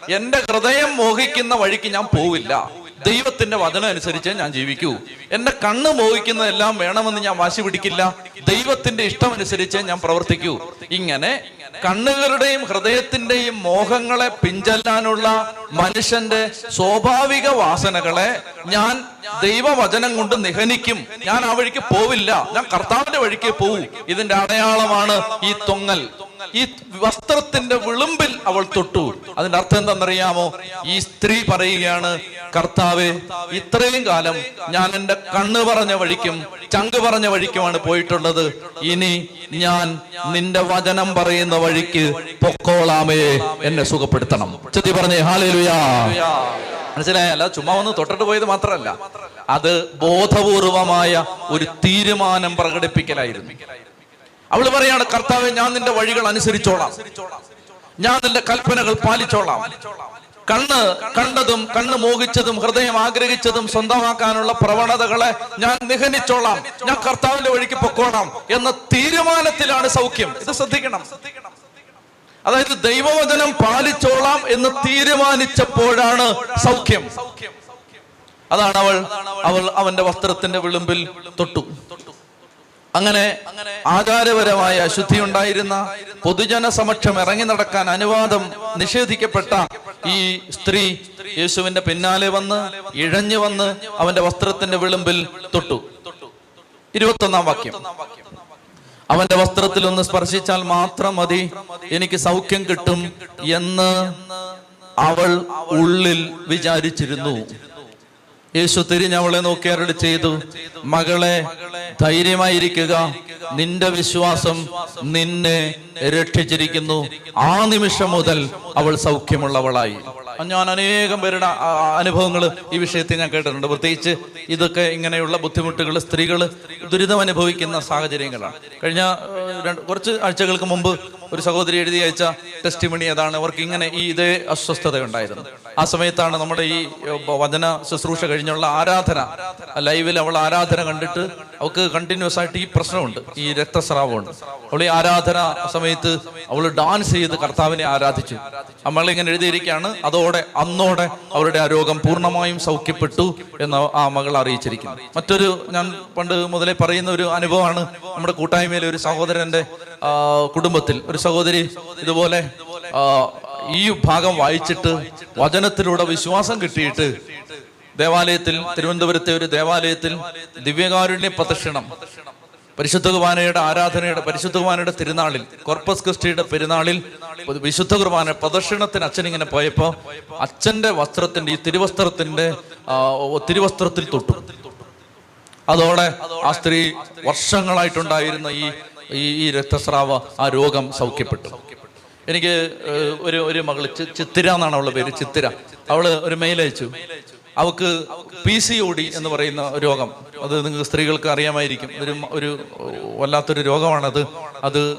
എന്റെ ഹൃദയം മോഹിക്കുന്ന വഴിക്ക് ഞാൻ പോവില്ല. ദൈവത്തിന്റെ വചനം അനുസരിച്ച് ഞാൻ ജീവിക്കൂ. എന്റെ കണ്ണ് മോഹിക്കുന്നതെല്ലാം വേണമെന്ന് ഞാൻ വാശി പിടിക്കില്ല. ദൈവത്തിന്റെ ഇഷ്ടം അനുസരിച്ച് ഞാൻ പ്രവർത്തിക്കൂ. ഇങ്ങനെ കണ്ണുകളുടെയും ഹൃദയത്തിന്റെയും മോഹങ്ങളെ പിഞ്ചല്ലാനുള്ള മനുഷ്യന്റെ സ്വാഭാവിക വാസനകളെ ഞാൻ ദൈവവചനം കൊണ്ട് നിഹനിക്കും. ഞാൻ ആ വഴിക്ക് പോവില്ല. ഞാൻ കർത്താവിന്റെ വഴിക്ക് പോവും. ഇതിന്റെ അടയാളമാണ് ഈ തൊങ്ങൽ. ഈ വസ്ത്രത്തിന്റെ വിളുമ്പിൽ അവൾ തൊട്ടു. അതിന്റെ അർത്ഥം എന്താണെന്നറിയാമോ? ഈ സ്ത്രീ പറയുകയാണ് കർത്താവെ ഇത്രയും കാലം ഞാൻ എന്റെ കണ്ണ് പറഞ്ഞ വഴിക്കും ചങ്ക് പറഞ്ഞ വഴിക്കുമാണ് പോയിട്ടുള്ളത്. ഇനി ഞാൻ നിന്റെ വചനം പറയുന്ന വഴിക്ക് പൊക്കോളാമേ. എന്നെ സുഖപ്പെടുത്തണം. ചെത്തി പറഞ്ഞേ ഹാലേലുയാ. മനസ്സിലായല്ല ചുമ്മാ ഒന്ന് തൊട്ടിട്ട് പോയത് മാത്രമല്ല. അത് ബോധപൂർവമായ ഒരു തീരുമാനം പ്രകടിപ്പിക്കലായിരുന്നു. അവൾ പറയാണ് കർത്താവെ ഞാൻ നിന്റെ വഴികൾ അനുസരിച്ചോളാം. ഞാൻ നിന്റെ കൽപ്പനകൾ പാലിച്ചോളാം. കണ്ണ് കണ്ടതും കണ്ണ് മോഹിച്ചതും ഹൃദയം ആഗ്രഹിച്ചതും സ്വന്തമാക്കാനുള്ള പ്രവണതകളെ ഞാൻ നിഹനിച്ചോളാം. ഞാൻ കർത്താവിന്റെ വഴിക്ക് പൊക്കോളാം എന്ന തീരുമാനത്തിലാണ് സൗഖ്യം. ഇത് ശ്രദ്ധിക്കണം. അതായത് ദൈവവചനം പാലിച്ചോളാം എന്ന് തീരുമാനിച്ചപ്പോഴാണ് സൗഖ്യം. അതാണ് അവൾ അവൾ അവന്റെ വസ്ത്രത്തിന്റെ വിളുമ്പിൽ തൊട്ടു. അങ്ങനെ ആചാരപരമായ അശുദ്ധി ഉണ്ടായിരുന്ന പൊതുജന സമക്ഷം ഇറങ്ങി നടക്കാൻ അനുവാദം നിഷേധിക്കപ്പെട്ട ഈ സ്ത്രീ യേശുവിന്റെ പിന്നാലെ വന്ന് ഇഴഞ്ഞു വന്ന് അവന്റെ വസ്ത്രത്തിന്റെ വിളിമ്പിൽ തൊട്ടു. ഇരുപത്തൊന്നാം വാക്യം. അവന്റെ വസ്ത്രത്തിൽ ഒന്ന് സ്പർശിച്ചാൽ മാത്രം മതി എനിക്ക് സൗഖ്യം കിട്ടും എന്ന് അവൾ ഉള്ളിൽ വിചാരിച്ചിരുന്നു. യേശു തിരിഞ്ഞ് അവളെ നോക്കി അരുളി ചെയ്തു മകളെ ധൈര്യമായിരിക്കുക. നിന്റെ വിശ്വാസം നിന്നെ രക്ഷിച്ചിരിക്കുന്നു. ആ നിമിഷം മുതൽ അവൾ സൗഖ്യമുള്ളവളായി. ഞാൻ അനേകം പേരുടെ അനുഭവങ്ങൾ ഈ വിഷയത്തിൽ ഞാൻ കേട്ടിട്ടുണ്ട്. പ്രത്യേകിച്ച് ഇതൊക്കെ ഇങ്ങനെയുള്ള ബുദ്ധിമുട്ടുകൾ സ്ത്രീകൾ ദുരിതം അനുഭവിക്കുന്ന സാഹചര്യങ്ങളാണ്. കഴിഞ്ഞ കുറച്ച് ആഴ്ചകൾക്ക് മുമ്പ് ഒരു സഹോദരി എഴുതി അയച്ച ടെസ്റ്റ് മണി ഏതാണ്? അവർക്ക് ഇങ്ങനെ ഈ ഇതേ അസ്വസ്ഥത ഉണ്ടായിരുന്നു ആ സമയത്താണ് നമ്മുടെ ഈ വചന ശുശ്രൂഷ കഴിഞ്ഞുള്ള ആരാധന ലൈവിൽ അവൾ ആരാധന കണ്ടിട്ട് അവൾക്ക് കണ്ടിന്യൂസ് ആയിട്ട് ഈ പ്രശ്നമുണ്ട് ഈ രക്തസ്രാവമുണ്ട്. അവൾ ഈ ആരാധന സമയത്ത് അവൾ ഡാൻസ് ചെയ്ത് കർത്താവിനെ ആരാധിച്ചു. നമ്മൾ ഇങ്ങനെ എഴുതിയിരിക്കുകയാണ് അതോടെ അന്നോടെ അവരുടെ ആ രോഗം പൂർണമായും സൗഖ്യപ്പെട്ടു എന്ന് ആ മകൾ അറിയിച്ചിരിക്കുന്നു. മറ്റൊരു ഞാൻ പണ്ട് മുതലേ പറയുന്ന ഒരു അനുഭവമാണ് നമ്മുടെ കൂട്ടായ്മയിലെ ഒരു സഹോദരന്റെ കുടുംബത്തിൽ ഒരു സഹോദരി ഇതുപോലെ ഈ ഭാഗം വായിച്ചിട്ട് വചനത്തിലൂടെ വിശ്വാസം കിട്ടിയിട്ട് ദേവാലയത്തിൽ തിരുവനന്തപുരത്തെ ഒരു ദേവാലയത്തിൽ ദിവ്യകാരുണ്യ പ്രദക്ഷിണം പരിശുദ്ധ കുർബാനയുടെ ആരാധനയുടെ പരിശുദ്ധ കുർബാനയുടെ തിരുനാളിൽ കോർപ്പസ് ക്രിസ്റ്റിയുടെ പെരുന്നാളിൽ വിശുദ്ധ കുർബാന പ്രദർശനത്തിന് അച്ഛൻ ഇങ്ങനെ പോയപ്പോ അച്ഛന്റെ വസ്ത്രത്തിന്റെ ഈ തിരുവസ്ത്രത്തിന്റെ തിരുവസ്ത്രത്തിൽ തൊട്ടു. അതോടെ ആ സ്ത്രീ വർഷങ്ങളായിട്ടുണ്ടായിരുന്ന ഈ ഈ ഈ രക്തസ്രാവ ആ രോഗം സൗഖ്യപ്പെട്ടു. എനിക്ക് ഒരു ഒരു മകൾ ചിത്തിര എന്നാണ് അവളുടെ പേര് ചിത്തിര. അവൾ ഒരു മെയിൽ അയച്ചു. അവക്ക് പി സി ഒ ഡി എന്ന് പറയുന്ന രോഗം. അത് നിങ്ങൾക്ക് സ്ത്രീകൾക്ക് അറിയാമായിരിക്കും. ഒരു ഒരു വല്ലാത്തൊരു രോഗമാണത്. അത്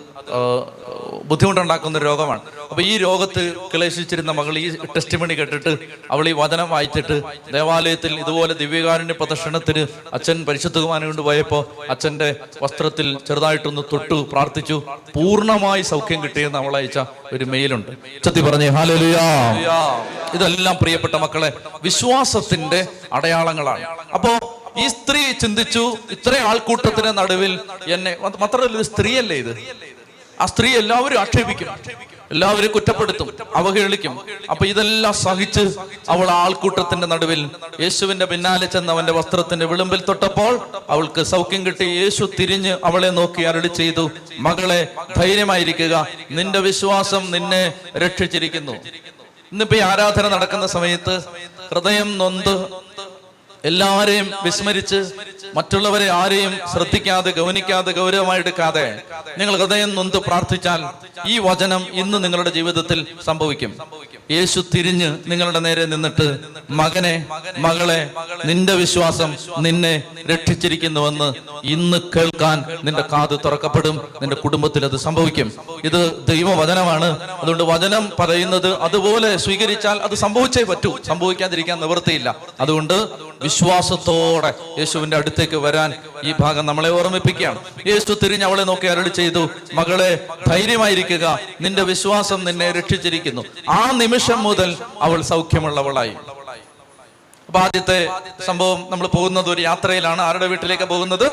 ബുദ്ധിമുട്ടുണ്ടാക്കുന്ന ഒരു രോഗമാണ്. അപ്പൊ ഈ രോഗത്ത് ക്ലേശിച്ചിരുന്ന മകൾ ഈ ടെസ്റ്റ് മണി കേട്ടിട്ട് അവൾ ഈ വചനം വായിച്ചിട്ട് ദേവാലയത്തിൽ ഇതുപോലെ ദിവ്യകാരുണ്യ പ്രദർശനത്തിന് അച്ഛൻ പരിശുദ്ധ കുമാരൻ കൊണ്ട് പോയപ്പോ അച്ഛന്റെ വസ്ത്രത്തിൽ ചെറുതായിട്ടൊന്ന് തൊട്ടു പ്രാർത്ഥിച്ചു. പൂർണമായി സൗഖ്യം കിട്ടിയെന്ന് അവൾ അയച്ച ഒരു മെയിലുണ്ട്. ചത്തി പറഞ്ഞു ഹാലലുയാ ഇതെല്ലാം പ്രിയപ്പെട്ട മക്കളെ വിശ്വാസത്തിന്റെ അടയാളങ്ങളാണ്. അപ്പോ ഈ സ്ത്രീ ചിന്തിച്ചു ഇത്രയും ആൾക്കൂട്ടത്തിന് നടുവിൽ എന്നെ മാത്രമല്ല ഒരു സ്ത്രീയല്ലേ ഇത്? ആ സ്ത്രീ എല്ലാവരും ആക്ഷേപിക്കും. എല്ലാവരും കുറ്റപ്പെടുത്തും അവഹേളിക്കും. അപ്പൊ ഇതെല്ലാം സഹിച്ച് അവൾ ആൾക്കൂട്ടത്തിന്റെ നടുവിൽ യേശുവിന്റെ പിന്നാലെ ചെന്ന് അവന്റെ വസ്ത്രത്തിന്റെ വിളിമ്പിൽ തൊട്ടപ്പോൾ അവൾക്ക് സൗഖ്യം കിട്ടി. യേശു തിരിഞ്ഞ് അവളെ നോക്കി അരളി ചെയ്തു മകളെ ധൈര്യമായിരിക്കുക. നിന്റെ വിശ്വാസം നിന്നെ രക്ഷിച്ചിരിക്കുന്നു. ഇന്നിപ്പോ ഈ ആരാധന നടക്കുന്ന സമയത്ത് ഹൃദയം നൊന്ത് എല്ലാവരെയും വിസ്മരിച്ച് മറ്റുള്ളവരെ ആരെയും ശ്രദ്ധിക്കാതെ ഗൗനിക്കാതെ ഗൗരവമായി എടുക്കാതെ നിങ്ങൾ ഹൃദയം നൊന്ത് പ്രാർത്ഥിച്ചാൽ ഈ വചനം ഇന്ന് നിങ്ങളുടെ ജീവിതത്തിൽ സംഭവിക്കും. യേശു തിരിഞ്ഞ് നിങ്ങളുടെ നേരെ നിന്നിട്ട് മകനെ മകളെ നിന്റെ വിശ്വാസം നിന്നെ രക്ഷിച്ചിരിക്കുന്നുവെന്ന് ഇന്ന് കേൾക്കാൻ നിന്റെ കാത് തുറക്കപ്പെടും നിന്റെ കുടുംബത്തിൽ അത് സംഭവിക്കും. ഇത് ദൈവവചനമാണ്. അതുകൊണ്ട് വചനം പറയുന്നത് അതുപോലെ സ്വീകരിച്ചാൽ അത് സംഭവിച്ചേ പറ്റൂ. സംഭവിക്കാതിരിക്കാൻ നിവൃത്തിയില്ല. അതുകൊണ്ട് വിശ്വാസത്തോടെ യേശുവിന്റെ അടുത്തേക്ക് വരാൻ ഈ ഭാഗം നമ്മളെ ഓർമ്മിപ്പിക്കുകയാണ്. യേശു തിരിഞ്ഞ് അവളെ നോക്കി അരളി ചെയ്തു മകളെ ധൈര്യമായിരിക്കുക. നിന്റെ വിശ്വാസം നിന്നെ രക്ഷിച്ചിരിക്കുന്നു. ആ നിമിഷം മുതൽ അവൾ സൗഖ്യമുള്ളവളായി. അപ്പൊ ആദ്യത്തെ സംഭവം നമ്മൾ പോകുന്നത് ഒരു യാത്രയിലാണ്. ആരുടെ വീട്ടിലേക്ക് പോകുന്നത്?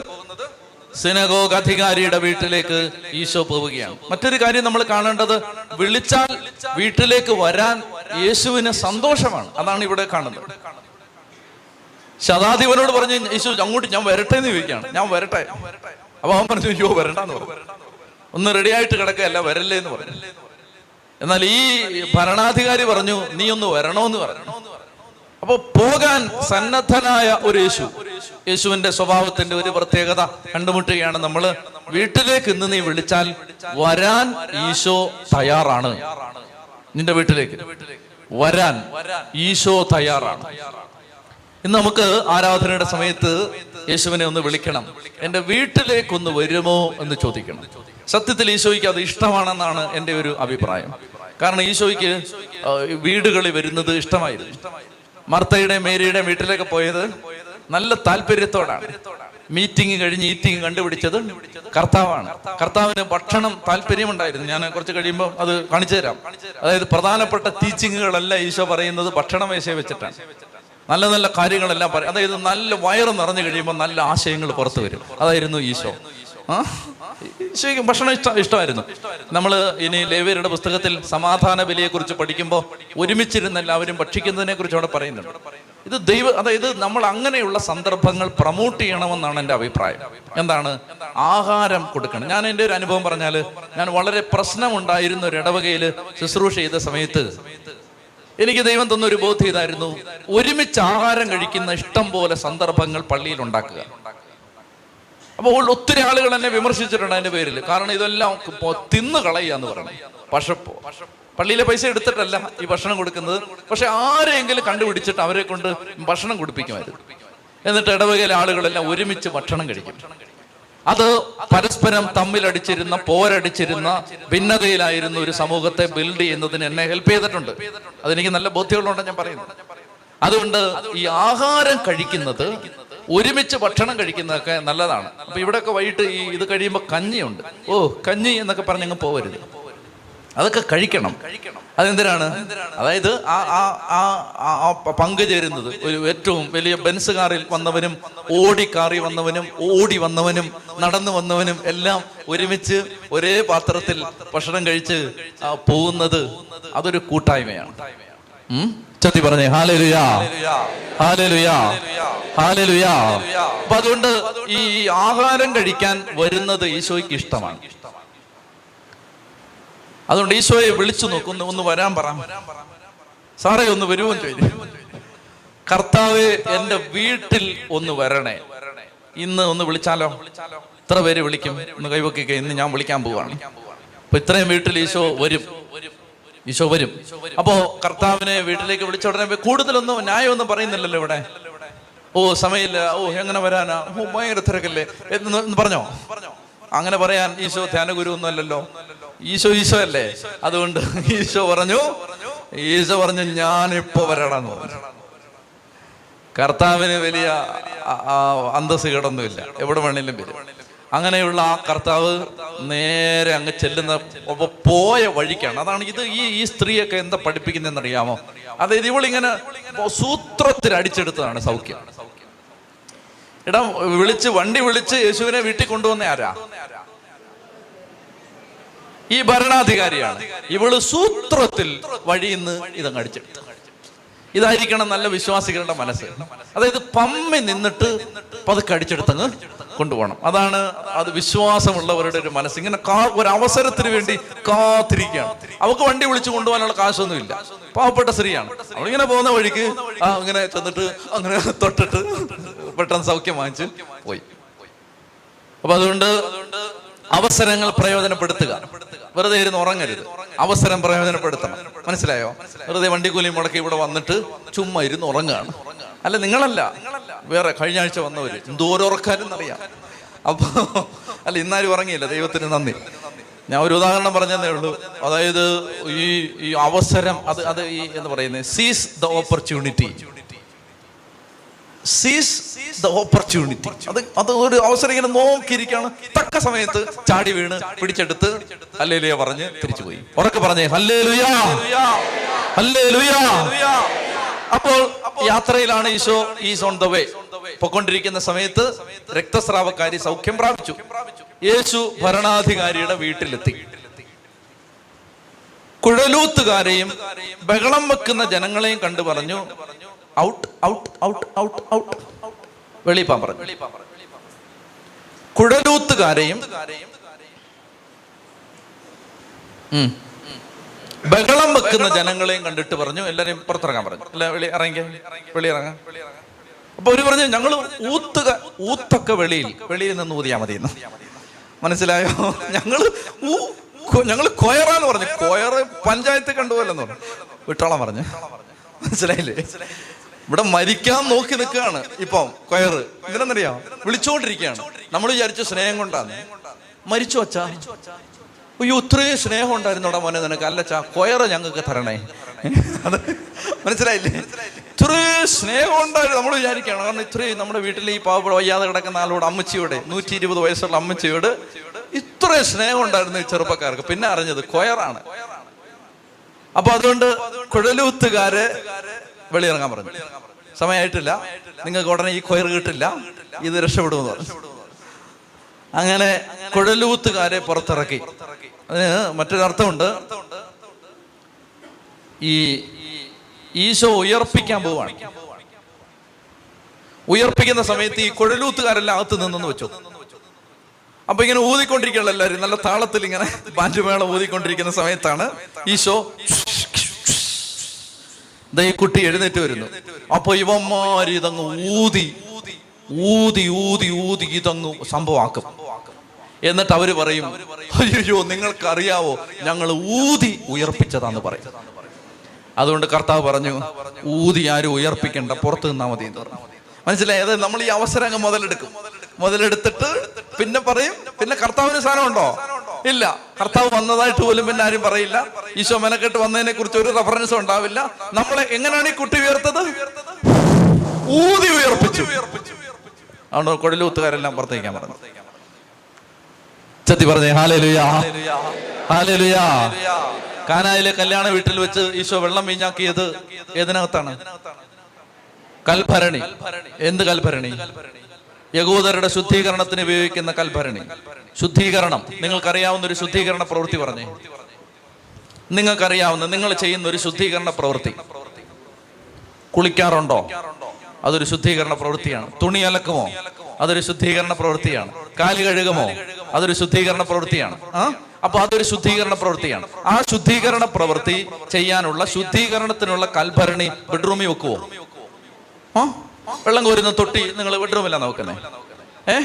സിനഗോഗ് അധികാരിയുടെ വീട്ടിലേക്ക് ഈശോ പോവുകയാണ്. മറ്റൊരു കാര്യം നമ്മൾ കാണേണ്ടത് വിളിച്ചാൽ വീട്ടിലേക്ക് വരാൻ യേശുവിന് സന്തോഷമാണ്. അതാണ് ഇവിടെ കാണുന്നത്. ശതാധിപനോട് പറഞ്ഞു യേശു അങ്ങോട്ട് ഞാൻ വരട്ടെ എന്ന് ചോദിക്കുകയാണ്. ഞാൻ വരട്ടെ. അപ്പൊ അവൻ പറഞ്ഞു അയ്യോ വരണ്ടെന്ന് പറഞ്ഞു. ഒന്ന് റെഡി ആയിട്ട് കിടക്കുകയല്ല വരല്ലേ എന്ന് പറഞ്ഞു. എന്നാൽ ഈ ഭരണാധികാരി പറഞ്ഞു നീ ഒന്ന് വരണോന്ന് പറഞ്ഞു. അപ്പൊ പോകാൻ സന്നദ്ധനായ ഒരു യേശു യേശുവിന്റെ സ്വഭാവത്തിന്റെ ഒരു പ്രത്യേകത കണ്ടുമുട്ടുകയാണ് നമ്മൾ വീട്ടിലേക്ക് ഇന്ന് നീ വിളിച്ചാൽ വരാൻ ഈശോ തയ്യാറാണ്. നിന്റെ വീട്ടിലേക്ക് വരാൻ ഈശോ തയ്യാറാണ്. ഇന്ന് നമുക്ക് ആരാധനയുടെ സമയത്ത് യേശുവിനെ ഒന്ന് വിളിക്കണം. എന്റെ വീട്ടിലേക്കൊന്ന് വരുമോ? എന്ന് ചോദിക്കണം. സത്യത്തിൽ ഈശോയ്ക്ക് അത് ഇഷ്ടമാണെന്നാണ് എന്റെ ഒരു അഭിപ്രായം. കാരണം ഈശോയ്ക്ക് വീടുകളിൽ വരുന്നത് ഇഷ്ടമായിരുന്നു. മർത്തയുടെ മേരിയുടെ വീട്ടിലേക്ക് പോയത് നല്ല താല്പര്യത്തോടാണ്. മീറ്റിംഗ് കഴിഞ്ഞ് ഈറ്റിംഗ് കണ്ടുപിടിച്ചത് കർത്താവാണ്. കർത്താവിന് ഭക്ഷണം താല്പര്യമുണ്ടായിരുന്നു. ഞാൻ കുറച്ച് കഴിയുമ്പോൾ അത് കാണിച്ചു തരാം. അതായത് പ്രധാനപ്പെട്ട ടീച്ചിങ്ങുകളല്ല ഈശോ പറയുന്നത് ഭക്ഷണം മേശയെ വെച്ചിട്ടാണ്. നല്ല നല്ല കാര്യങ്ങളെല്ലാം പറയും അതായത് നല്ല വയറ് നിറഞ്ഞു കഴിയുമ്പോൾ നല്ല ആശയങ്ങൾ പുറത്തു വരും. അതായിരുന്നു ഈശോ. ശരിക്കും ഭക്ഷണം ഇഷ്ടം ഇഷ്ടമായിരുന്നു. നമ്മൾ ഇനി ലേവ്യരുടെ പുസ്തകത്തിൽ സമാധാന ബലിയെക്കുറിച്ച് പഠിക്കുമ്പോൾ ഒരുമിച്ചിരുന്ന് എല്ലാവരും ഭക്ഷിക്കുന്നതിനെ കുറിച്ച് അവിടെ പറയുന്നുണ്ട്. ഇത് ദൈവ അതായത് നമ്മൾ അങ്ങനെയുള്ള സന്ദർഭങ്ങൾ പ്രൊമോട്ട് ചെയ്യണമെന്നാണ് എന്റെ അഭിപ്രായം. എന്താണ്? ആഹാരം കൊടുക്കണം. ഞാൻ എന്റെ ഒരു അനുഭവം പറഞ്ഞാൽ ഞാൻ വളരെ പ്രശ്നമുണ്ടായിരുന്ന ഒരു ഇടവകയിൽ ശുശ്രൂഷ ചെയ്ത സമയത്ത് എനിക്ക് ദൈവം തന്ന ഒരു ബോധ്യം ഒരുമിച്ച് ആഹാരം കഴിക്കുന്ന ഇഷ്ടം പോലെ സന്ദർഭങ്ങൾ പള്ളിയിൽ ഉണ്ടാക്കുക. അപ്പോൾ ഒത്തിരി ആളുകൾ എന്നെ വിമർശിച്ചിട്ടുണ്ട് അതിന്റെ പേരിൽ കാരണം ഇതെല്ലാം തിന്നു കളയാന്ന് പറയുന്നത്. പശപ്പോ പള്ളിയിലെ പൈസ എടുത്തിട്ടല്ല ഈ ഭക്ഷണം കൊടുക്കുന്നത്. പക്ഷെ ആരെങ്കിലും കണ്ടുപിടിച്ചിട്ട് അവരെ കൊണ്ട് ഭക്ഷണം കൊടുപ്പിക്കുമായിരുന്നു. എന്നിട്ട് ഇടവകയിലെ ആളുകളെല്ലാം ഒരുമിച്ച് ഭക്ഷണം കഴിക്കും. അത് പരസ്പരം തമ്മിലടിച്ചിരുന്ന പോരടിച്ചിരുന്ന ഭിന്നതയിലായിരുന്ന ഒരു സമൂഹത്തെ ബിൽഡ് ചെയ്യുന്നതിന് എന്നെ ഹെൽപ്പ് ചെയ്തിട്ടുണ്ട്. അതെനിക്ക് നല്ല ബോധ്യമുള്ളതുകൊണ്ടാണ് ഞാൻ പറയുന്നത് അതുകൊണ്ട് ഈ ആഹാരം കഴിക്കുന്നത് ഒരുമിച്ച് ഭക്ഷണം കഴിക്കുന്നതൊക്കെ നല്ലതാണ്. അപ്പൊ ഇവിടെയൊക്കെ വൈകിട്ട് ഈ ഇത് കഴിയുമ്പോൾ കഞ്ഞിയുണ്ട്. ഓ കഞ്ഞി എന്നൊക്കെ പറഞ്ഞ് അങ്ങ് പോവരുത്. അതൊക്കെ കഴിക്കണം. അതെന്തിനാണ്? അതായത് ആ ആ ആ ആ- പങ്കു ചേരുന്നത് ഒരു ഏറ്റവും വലിയ ബെൻസ് കാറിൽ വന്നവനും ഓടി കാറി വന്നവനും ഓടി വന്നവനും നടന്നു വന്നവനും എല്ലാം ഒരുമിച്ച് ഒരേ പാത്രത്തിൽ ഭക്ഷണം കഴിച്ച് പോകുന്നത് അതൊരു കൂട്ടായ്മയാണ്? ചത്തി പറഞ്ഞേ ഹാലലുയാ ഹാലലുയാ ഹാലലുയാ അപ്പൊ അതുകൊണ്ട് ഈ ആഹാരം കഴിക്കാൻ വരുന്നത് ഈശോയ്ക്ക് ഇഷ്ടമാണ്. അതുകൊണ്ട് ഈശോയെ വിളിച്ചു നോക്കുന്നു ഒന്ന് വരാൻ പറ. സാറേ ഒന്ന് വരുമോ ചോദിച്ചു. കർത്താവ് എന്റെ വീട്ടിൽ ഒന്ന് വരണേ. ഇന്ന് ഒന്ന് വിളിച്ചാലോ? ഇത്ര പേര് വിളിക്കും. ഒന്ന് കൈവക്കിക്ക ഇന്ന് ഞാൻ വിളിക്കാൻ പോവാണ്. അപ്പൊ ഇത്രയും വീട്ടിൽ ഈശോ വരും. ഈശോ വരും. അപ്പോ കർത്താവിനെ വീട്ടിലേക്ക് വിളിച്ച ഉടനെ കൂടുതലൊന്നും ന്യായമൊന്നും പറയുന്നില്ലല്ലോ ഇവിടെ. ഓ സമയമില്ല. ഓ എങ്ങനെ വരാനാ? ഓ ഭയങ്കര തിരക്കല്ലേ? എന്ന് പറഞ്ഞോ? അങ്ങനെ പറയാൻ ഈശോ ധ്യാനഗുരു ഒന്നും അല്ലല്ലോ ഈശോ ഈശോ അല്ലേ? അതുകൊണ്ട് ഈശോ പറഞ്ഞു ഈശോ പറഞ്ഞു ഞാൻ ഞാനിപ്പോ വരണം കർത്താവിന് വലിയ അന്തസ് കേടൊന്നുമില്ല. എവിടെ വേണേലും വരും. അങ്ങനെയുള്ള ആ കർത്താവ് നേരെ അങ്ങ് ചെല്ലുന്ന പോയ വഴിക്കാണ്. അതാണ് ഇത് ഈ ഈ സ്ത്രീയൊക്കെ എന്താ പഠിപ്പിക്കുന്നതെന്ന് അറിയാമോ അതായത് ഇവളിങ്ങനെ സൂത്രത്തിൽ അടിച്ചെടുത്തതാണ് സൗഖ്യം. ഇടം വിളിച്ച് വണ്ടി വിളിച്ച് യേശുവിനെ വീട്ടിൽ കൊണ്ടുവന്ന ആരാ? ഈ ഭരണാധികാരിയാണ്. ഇവൾ സൂത്രത്തിൽ വഴിയിന്ന് ഇതങ്ങ് അടിച്ചെടുത്തു ഇതായിരിക്കണം നല്ല വിശ്വാസികളുടെ മനസ്സ്. അതായത് പമ്മി നിന്നിട്ട് പതുക്കെ അടിച്ചെടുത്തങ്ങ് കൊണ്ടുപോകണം. അതാണ് അത് വിശ്വാസമുള്ളവരുടെ ഒരു മനസ്സ്. ഇങ്ങനെ ഒരു അവസരത്തിന് വേണ്ടി കാത്തിരിക്കുകയാണ്. അവക്ക് വണ്ടി വിളിച്ചു കൊണ്ടുപോകാനുള്ള കാശൊന്നുമില്ല. പാവപ്പെട്ട സ്ത്രീയാണ്. അവളിങ്ങനെ പോകുന്ന വഴിക്ക് ആ ഇങ്ങനെ ചെന്നിട്ട് അങ്ങനെ തൊട്ടിട്ട് പെട്ടെന്ന് സൗഖ്യം വാങ്ങിച്ച് പോയി. അപ്പൊ അതുകൊണ്ട് അവസരങ്ങൾ പ്രയോജനപ്പെടുത്തുക. വെറുതെ ഇരുന്ന് ഉറങ്ങരുത്. അവസരം പ്രയോജനപ്പെടുത്തണം. മനസ്സിലായോ? വെറുതെ വണ്ടി വണ്ടിക്കൂലി മുടക്കി ഇവിടെ വന്നിട്ട് ചുമ്മാ ഇരുന്ന് ഉറങ്ങുകയാണ് അല്ല നിങ്ങളല്ല. വേറെ കഴിഞ്ഞ ആഴ്ച വന്നവര്. അറിയാം. അപ്പൊ അല്ല ഇന്നാരും ഉറങ്ങിയില്ല. ദൈവത്തിന് നന്ദി. ഞാൻ ഒരു ഉദാഹരണം പറഞ്ഞതേ ഉള്ളൂ. അതായത് ഈ ഈ അവസരം അത് അത് ഈ എന്ന് പറയുന്നത് seize the opportunity seize the opportunity അത് അത് ഒരു അവസരം ഇങ്ങനെ നോക്കിയിരിക്കുകയാണ്. തക്ക സമയത്ത് ചാടി വീണ് പിടിച്ചെടുത്ത് ഹല്ലേലുയ പറഞ്ഞ് തിരിച്ചു പോയി ഉറക്കെ പറഞ്ഞേ ഹല്ലേലുയാ! ഹല്ലേലുയാ! അപ്പോൾ യാത്രയിലാണ് Isho is on the way പൊക്കൊണ്ടിരിക്കുന്ന സമയത്ത് രക്തസ്രാവക്കാരി സൗഖ്യം പ്രാപിച്ചു. യേശു ഭരണാധികാരിയുടെ വീട്ടിലെത്തി. കുഴലൂത്തുകാരെയും ബഹളം വെക്കുന്ന ജനങ്ങളെയും കണ്ടു പറഞ്ഞു out out out out out. വെളിപ്പാൻ പറഞ്ഞു. കുഴലൂത്തുകാരെയും. ബഹളം വെക്കുന്ന ജനങ്ങളെയും കണ്ടിട്ട് പറഞ്ഞു. എല്ലാരെയും പുറത്തിറങ്ങാൻ പറഞ്ഞു. അല്ല വെളി ഇറങ്ങി വെളി ഇറങ്ങാം അപ്പൊ ഒരു പറഞ്ഞു ഞങ്ങൾ ഊത്തുക ഊത്തൊക്കെ വെളിയിൽ വെളിയിൽ നിന്ന് ഊതിയാ മതി മനസ്സിലായോ? ഞങ്ങൾ ഞങ്ങൾ കൊയറാന്ന് പറഞ്ഞു. കൊയറ് പഞ്ചായത്ത് കണ്ടുപോലെന്ന് പറഞ്ഞു. വിട്ടോളം പറഞ്ഞു. മനസ്സിലായില്ലേ? ഇവിടെ മരിക്കാൻ നോക്കി നിൽക്കുകയാണ്. ഇപ്പം കൊയറ്. എന്തിനെന്നറിയാം വിളിച്ചോണ്ടിരിക്കുകയാണ്. നമ്മൾ വിചാരിച്ച സ്നേഹം കൊണ്ടാണ് മരിച്ചു വച്ചാ അയ്യോ ഇത്രയും സ്നേഹം ഉണ്ടായിരുന്നോടാ മോനെ നിനക്ക്. അല്ലച്ചാ കൊയറ് ഞങ്ങൾക്ക് തരണേ. അത് മനസ്സിലായില്ലേ? ഇത്രയും സ്നേഹം ഉണ്ടായിരുന്നു നമ്മൾ വിചാരിക്കുകയാണ്. കാരണം ഇത്രയും നമ്മുടെ വീട്ടിൽ ഈ പാവപ്പെട വയ്യാതെ കിടക്കുന്ന ആളോട് അമ്മച്ചിയോട് നൂറ്റി ഇരുപത് വയസ്സുള്ള അമ്മച്ചിയോട് ഇത്രയും സ്നേഹം ഉണ്ടായിരുന്നു ഈ ചെറുപ്പക്കാർക്ക്. പിന്നെ അറിഞ്ഞത് കൊയറാണ്. അപ്പൊ അതുകൊണ്ട് കുഴലൂത്തുകാര് വെളിയിറങ്ങാൻ പറഞ്ഞു. സമയമായിട്ടില്ല നിങ്ങൾക്ക് ഉടനെ ഈ കൊയർ കിട്ടില്ല. ഇത് രക്ഷപ്പെടുമെന്ന് പറഞ്ഞു. അങ്ങനെ കുഴലൂത്തുകാരെ പുറത്തിറക്കി. അതിന് മറ്റൊരർത്ഥമുണ്ട് ഈ ഈശോ ഉയർപ്പിക്കാൻ പോവാണ്. ഉയർപ്പിക്കുന്ന സമയത്ത് ഈ കുഴലൂത്തുകാരെല്ലാം അകത്ത് നിന്നെന്ന് വെച്ചു. അപ്പൊ ഇങ്ങനെ ഊതിക്കൊണ്ടിരിക്കുകയുള്ള എല്ലാവരും. നല്ല താളത്തിൽ ഇങ്ങനെ ബാൻഡുമേളം ഊതിക്കൊണ്ടിരിക്കുന്ന സമയത്താണ് ഈശോ ഈ കുട്ടി എഴുന്നേറ്റ് വരുന്നു. അപ്പൊ ഇവന്മാര് ഊതി ഊതി ഊതി ഊതി ഇതങ്ങ് സംഭവമാക്കും. എന്നിട്ട് അവർ പറയും അയ്യോ നിങ്ങൾക്കറിയാവോ ഞങ്ങൾ ഊതി ഉയർപ്പിച്ചതാന്ന് പറയും. അതുകൊണ്ട് കർത്താവ് പറഞ്ഞു ഊതി ആരും ഉയർപ്പിക്കണ്ട പുറത്ത് നിന്നാ മതി എന്ന് പറഞ്ഞു മനസ്സിലായത് നമ്മൾ ഈ അവസരം അങ്ങ് മുതലെടുക്കും. മുതലെടുത്തിട്ട് പിന്നെ പറയും പിന്നെ കർത്താവിന് സ്ഥാനമുണ്ടോ ഇല്ല. കർത്താവ് വന്നതായിട്ട് പോലും പിന്നെ ആരും പറയില്ല. ഈശോ മെനക്കെട്ട് വന്നതിനെ കുറിച്ച് ഒരു റെഫറൻസും ഉണ്ടാവില്ല. നമ്മളെ എങ്ങനെയാണ് ഈ കുട്ടി ഉയർത്തത്? ഊതി ഉയർപ്പിച്ചു. അതുകൊണ്ട് കൊടലൂത്തുകാരെല്ലാം പുറത്തേക്കാൻ പറഞ്ഞു ചത്തി പറഞ്ഞേ ഹാലേലുയാ. ഹാലേലുയാ. കാനായിലെ കല്യാണ വീട്ടിൽ വെച്ച് ഈശോ വെള്ളം വീഞ്ഞാക്കിയത് ഏതിനകത്താണ്? കൽഭരണി. എന്ത് കൽഭരണി? യഹൂദരുടെ ശുദ്ധീകരണത്തിന് ഉപയോഗിക്കുന്ന കൽഭരണി. ശുദ്ധീകരണം. നിങ്ങൾക്കറിയാവുന്ന ഒരു ശുദ്ധീകരണ പ്രവൃത്തി പറഞ്ഞേ. നിങ്ങൾക്കറിയാവുന്ന നിങ്ങൾ ചെയ്യുന്ന ഒരു ശുദ്ധീകരണ പ്രവൃത്തി. കുളിക്കാറുണ്ടോ? അതൊരു ശുദ്ധീകരണ പ്രവൃത്തിയാണ്. തുണി അലക്കുമോ? അതൊരു ശുദ്ധീകരണ പ്രവൃത്തിയാണ്. കാൽ കഴുകുമോ? അതൊരു ശുദ്ധീകരണ പ്രവൃത്തിയാണ്. ആ? അപ്പൊ അതൊരു ശുദ്ധീകരണ പ്രവൃത്തിയാണ്. ആ ശുദ്ധീകരണ പ്രവൃത്തി ചെയ്യാനുള്ള ശുദ്ധീകരണത്തിനുള്ള കൽഭരണി ബെഡ്റൂമിൽ വെക്കുവോ? ആ? വെള്ളം കോരുന്ന തൊട്ടി നിങ്ങൾ ബെഡ്റൂമില്ല നോക്കുന്നേ. ഏ?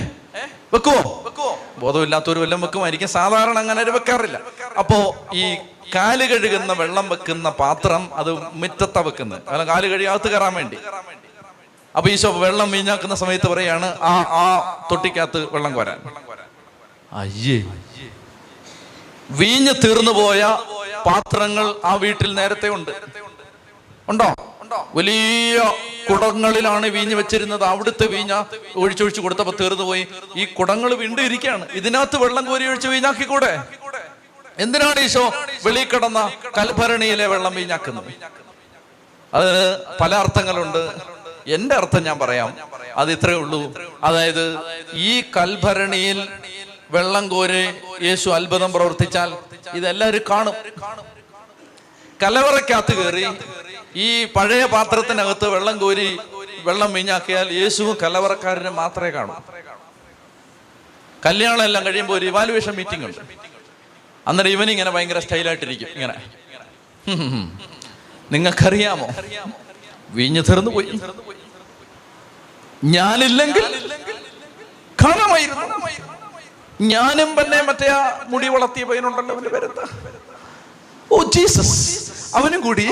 വെക്കുവോ? വെക്കുവോ ബോധമില്ലാത്തൊരു വല്ലതും വെക്കുമായിരിക്കും സാധാരണ അങ്ങനെ ഒരു വെക്കാറില്ല. അപ്പോ ഈ കാൽ കഴുകുന്ന വെള്ളം വെക്കുന്ന പാത്രം അത് മുറ്റത്താ വെക്കുന്നത് കാരണം കാൽ കഴുകി അകത്ത് കയറാൻ വേണ്ടി. അപ്പൊ ഈശോ വെള്ളം വീഞ്ഞാക്കുന്ന സമയത്ത് പറയാണ് ആ ആ തൊട്ടിക്കകത്ത് വെള്ളം കോരാൻ. അയ്യേ. വീഞ്ഞ് തീർന്നു പോയ പാത്രങ്ങൾ ആ വീട്ടിൽ നേരത്തെ ഉണ്ട്. ഉണ്ടോ? വലിയ കുടങ്ങളിലാണ് വീഞ്ഞ് വെച്ചിരുന്നത്. അവിടുത്തെ വീഞ്ഞ ഒഴിച്ചൊഴിച്ച് കൊടുത്തപ്പോ തീർന്നു പോയി. ഈ കുടങ്ങൾ വീണ്ടും ഇരിക്കുകയാണ് ഇതിനകത്ത് വെള്ളം കോരി ഒഴിച്ച് വീഞ്ഞാക്കിക്കൂടെ? എന്തിനാണ് ഈശോ വെളി കിടന്ന കൽഭരണിയിലെ വെള്ളം വീഞ്ഞാക്കുന്നത്? അതിന് പല അർത്ഥങ്ങളുണ്ട്. എന്റെ അർത്ഥം ഞാൻ പറയാം. അത് ഇത്രേ ഉള്ളൂ. അതായത് ഈ കൽഭരണിയിൽ വെള്ളം കോരി യേശു അത്ഭുതം പ്രവർത്തിച്ചാൽ ഇതെല്ലാവരും കാണും. കലവറക്കകത്ത് കയറി ഈ പഴയ പാത്രത്തിനകത്ത് വെള്ളം കോരി വെള്ളം വീഞ്ഞാക്കിയാൽ യേശുവും കലവറക്കാരനും മാത്രമേ കാണൂ. കല്യാണം എല്ലാം കഴിയുമ്പോൾ ഒരു ഇവാലുവേഷൻ മീറ്റിംഗ് ഉണ്ട്. അന്നേരം ഇവനിങ്ങനെ ഭയങ്കര സ്റ്റൈലായിട്ടിരിക്കും. ഇങ്ങനെ. നിങ്ങൾക്കറിയാമോ? വീഞ്ഞു തീർന്നു പോയി. ഞാനില്ലെങ്കിൽ ഞാനും പിന്നെ മറ്റേ ആ മുടി വളർത്തിയ പയ്യനുണ്ടല്ലോ അവന്റെ പേരെന്താ? Oh Jesus. അവനും കൂടി.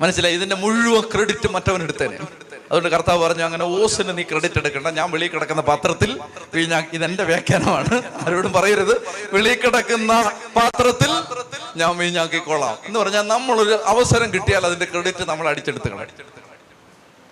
മനസ്സിലായി? ഇതിന്റെ മുഴുവൻ ക്രെഡിറ്റ് മറ്റവൻ എടുത്തേനെ. അതുകൊണ്ട് കർത്താവ് പറഞ്ഞു അങ്ങനെ ഓസിന് നീ ക്രെഡിറ്റ് എടുക്കണ്ട. ഞാൻ വെളിയിൽ കിടക്കുന്ന പാത്രത്തിൽ ഞാൻ ഇതെന്റെ വ്യാഖ്യാനമാണ്. ആരോടും പറയരുത്. വെളിയിൽ കിടക്കുന്ന പാത്രത്തിൽ ഞാൻ വീഞ്ഞാക്കിക്കോളാം എന്ന് പറഞ്ഞാൽ നമ്മളൊരു അവസരം കിട്ടിയാൽ അതിന്റെ ക്രെഡിറ്റ് നമ്മൾ അടിച്ചെടുത്തുകളെ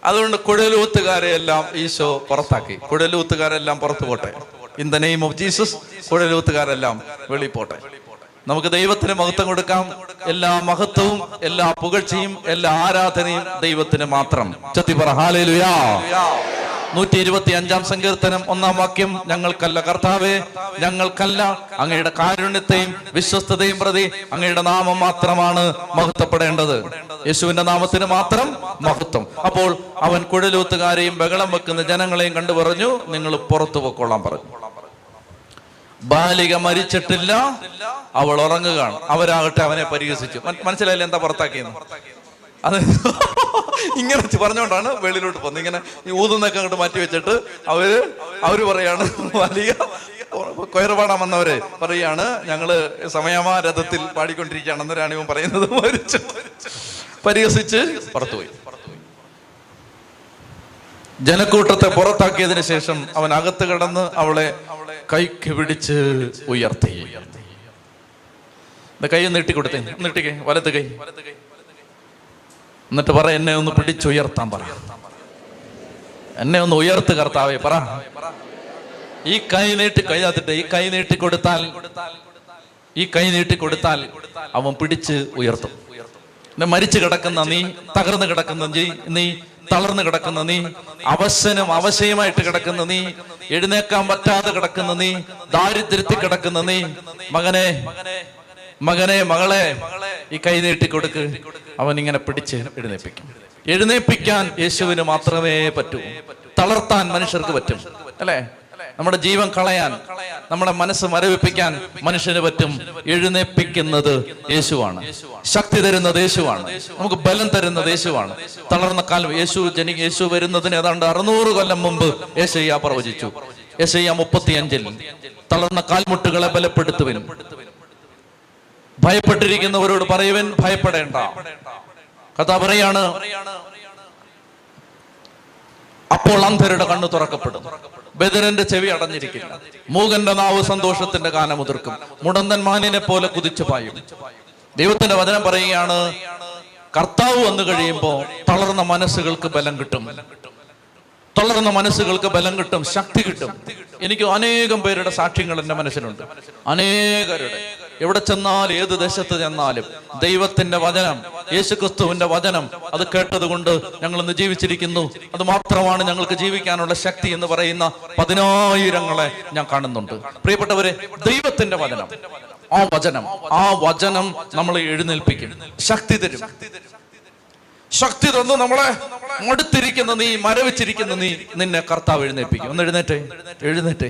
അതുകൊണ്ട് കുഴലൂത്തുകാരെ എല്ലാം ഈശോ പുറത്താക്കി. കുഴലൂത്തുകാരെല്ലാം പുറത്തു പോട്ടെ. In the name of Jesus കുഴലൂത്തുകാരെല്ലാം വെളിപ്പോട്ടെ പോട്ടെ. നമുക്ക് ദൈവത്തിന് മഹത്വം കൊടുക്കാം. എല്ലാ മഹത്വവും എല്ലാ പുകഴ്ചയും എല്ലാ ആരാധനയും ദൈവത്തിന് മാത്രം. ചത്തി ഹാലേലുയാ. നൂറ്റി ഇരുപത്തി അഞ്ചാം സങ്കീർത്തനം ഒന്നാം വാക്യം. ഞങ്ങൾക്കല്ല കർത്താവേ ഞങ്ങൾക്കല്ല അങ്ങയുടെ കാരുണ്യത്തെയും വിശ്വസ്തതയും പ്രതി അങ്ങയുടെ നാമം മാത്രമാണ് മഹത്വപ്പെടേണ്ടത്. യേശുവിന്റെ നാമത്തിന് മാത്രം മഹത്വം. അപ്പോൾ അവൻ കുഴലൂത്തുകാരെയും ബഹളം വെക്കുന്ന ജനങ്ങളെയും കണ്ടു പറഞ്ഞു നിങ്ങൾ പുറത്തു പൊക്കോളാൻ പറഞ്ഞു. ബാലിക മരിച്ചിട്ടില്ല അവൾ ഉറങ്ങുകയാണ്. അവരാകട്ടെ അവനെ പരിഹസിച്ചു. മനസ്സിലായില്ല എന്താ പുറത്താക്കിയെന്ന്? അത് <laughs> ഇങ്ങനെ പറഞ്ഞുകൊണ്ടാണ് വെളിയിലോട്ട് പോകുന്നത്. ഇങ്ങനെ ഊതുന്നൊക്കെ അങ്ങോട്ട് മാറ്റി വെച്ചിട്ട് അവർ അവർ പറയാണ് <laughs> വലിയ കൊയർപാടാൻ വന്നവരെ പറയാണ് ഞങ്ങൾ സമയമാ രഥത്തിൽ പാടിക്കൊണ്ടിരിക്കുകയാണ് അന്നേരാണ് ഇവൻ പറയുന്നത് മരിച്ചു. പരിഹസിച്ച് പുറത്തുപോയി. ജനക്കൂട്ടത്തെ പുറത്താക്കിയതിനു ശേഷം അവൻ അകത്ത് കിടന്ന് അവളെ കൈക്ക് പിടിച്ച് ഉയർത്തി. കൈ ഒന്ന് നീട്ടിക്കൊടുത്തേ നീട്ടിക്കേ. വലത്ത് കൈ. എന്നിട്ട് പറ എന്നെ ഒന്ന് പിടിച്ചുയർത്താൻ പറ. എന്നെ ഒന്ന് ഉയർത്ത് കർത്താവേ പറ. ഈ കൈ നീട്ടി കൈയാത്തിട്ട് ഈ കൈ നീട്ടി കൊടുത്താൽ ഈ കൈ നീട്ടി കൊടുത്താൽ അവൻ പിടിച്ച് ഉയർത്തും. എന്നെ മരിച്ചു കിടക്കുന്ന നീ തകർന്നു കിടക്കുന്ന നീ തളർന്നു കിടക്കുന്ന നീ അവശനും അവശയമായിട്ട് കിടക്കുന്ന നീ എഴുന്നേക്കാൻ പറ്റാതെ കിടക്കുന്ന നീ ദാരിദ്ര്യത്തിൽ കിടക്കുന്ന നീ. മകനെ മകനെ മകളെ ഈ കൈ നീട്ടി കൊടുക്ക്. അവൻ ഇങ്ങനെ പിടിച്ച് എഴുന്നേപ്പിക്കും എഴുന്നേപ്പിക്കാൻ യേശുവിന് മാത്രമേ പറ്റൂ. തളർത്താൻ മനുഷ്യർക്ക് പറ്റും. അല്ലേ? നമ്മുടെ ജീവൻ കളയാൻ നമ്മുടെ മനസ്സ് മരവിപ്പിക്കാൻ മനുഷ്യന് പറ്റും. എഴുന്നേപ്പിക്കുന്നത് യേശുവാണ്. ശക്തി തരുന്നത് യേശുവാണ്. നമുക്ക് ബലം തരുന്നത് യേശുവാണ്. തളർന്ന കാലം യേശു ജനി യേശു വരുന്നതിന് ഏതാണ്ട് അറുന്നൂറ് കൊല്ലം മുമ്പ് യേശയ്യ പ്രവചിച്ചു. യേശയ്യ മുപ്പത്തിയഞ്ചിൽ തളർന്ന കാൽമുട്ടുകളെ ബലപ്പെടുത്തുവനും ഭയപ്പെട്ടിരിക്കുന്നവരോട് പറയുവൻ ഭയപ്പെടേണ്ട. കഥ പറയാണ് അപ്പോൾ അന്ധരുടെ കണ്ണ് തുറക്കപ്പെടും. ബദരന്റെ ചെവി അടഞ്ഞിരിക്കില്ല. മൂകന്റെ നാവ് സന്തോഷത്തിന്റെ ഗാനം ഉതിർക്കും. മുടന്തൻ മാനിനെ പോലെ കുതിച്ചു പായും. ദൈവത്തിന്റെ വചനം പറയുകയാണ് കർത്താവ് വന്നു കഴിയുമ്പോൾ തളർന്ന മനസ്സുകൾക്ക് ബലം കിട്ടും. തളർന്ന മനസ്സുകൾക്ക് ബലം കിട്ടും ശക്തി കിട്ടും. എനിക്ക് അനേകം പേരുടെ സാക്ഷ്യങ്ങൾ എന്റെ മനസ്സിലുണ്ട്. അനേകരുടെ. എവിടെ ചെന്നാൽ ഏത് ദേശത്ത് ചെന്നാലും ദൈവത്തിന്റെ വചനം യേശുക്രിസ്തുവിന്റെ വചനം അത് കേട്ടത് കൊണ്ട് ഞങ്ങൾ ഇന്ന് ജീവിച്ചിരിക്കുന്നു. അത് മാത്രമാണ് ഞങ്ങൾക്ക് ജീവിക്കാനുള്ള ശക്തി എന്ന് പറയുന്ന പതിനായിരങ്ങളെ ഞാൻ കാണുന്നുണ്ട്. പ്രിയപ്പെട്ടവരെ ദൈവത്തിന്റെ വചനം. ആ വചനം ആ വചനം നമ്മളെ എഴുന്നേൽപ്പിക്കും. ശക്തി തരും. ശക്തി തന്നു നമ്മളെ. മടുത്തിരിക്കുന്ന നീ മരവിച്ചിരിക്കുന്ന നീ. നിന്നെ കർത്താവ് എഴുന്നേൽപ്പിക്കും. ഒന്ന് എഴുന്നേറ്റേ. എഴുന്നേറ്റേ.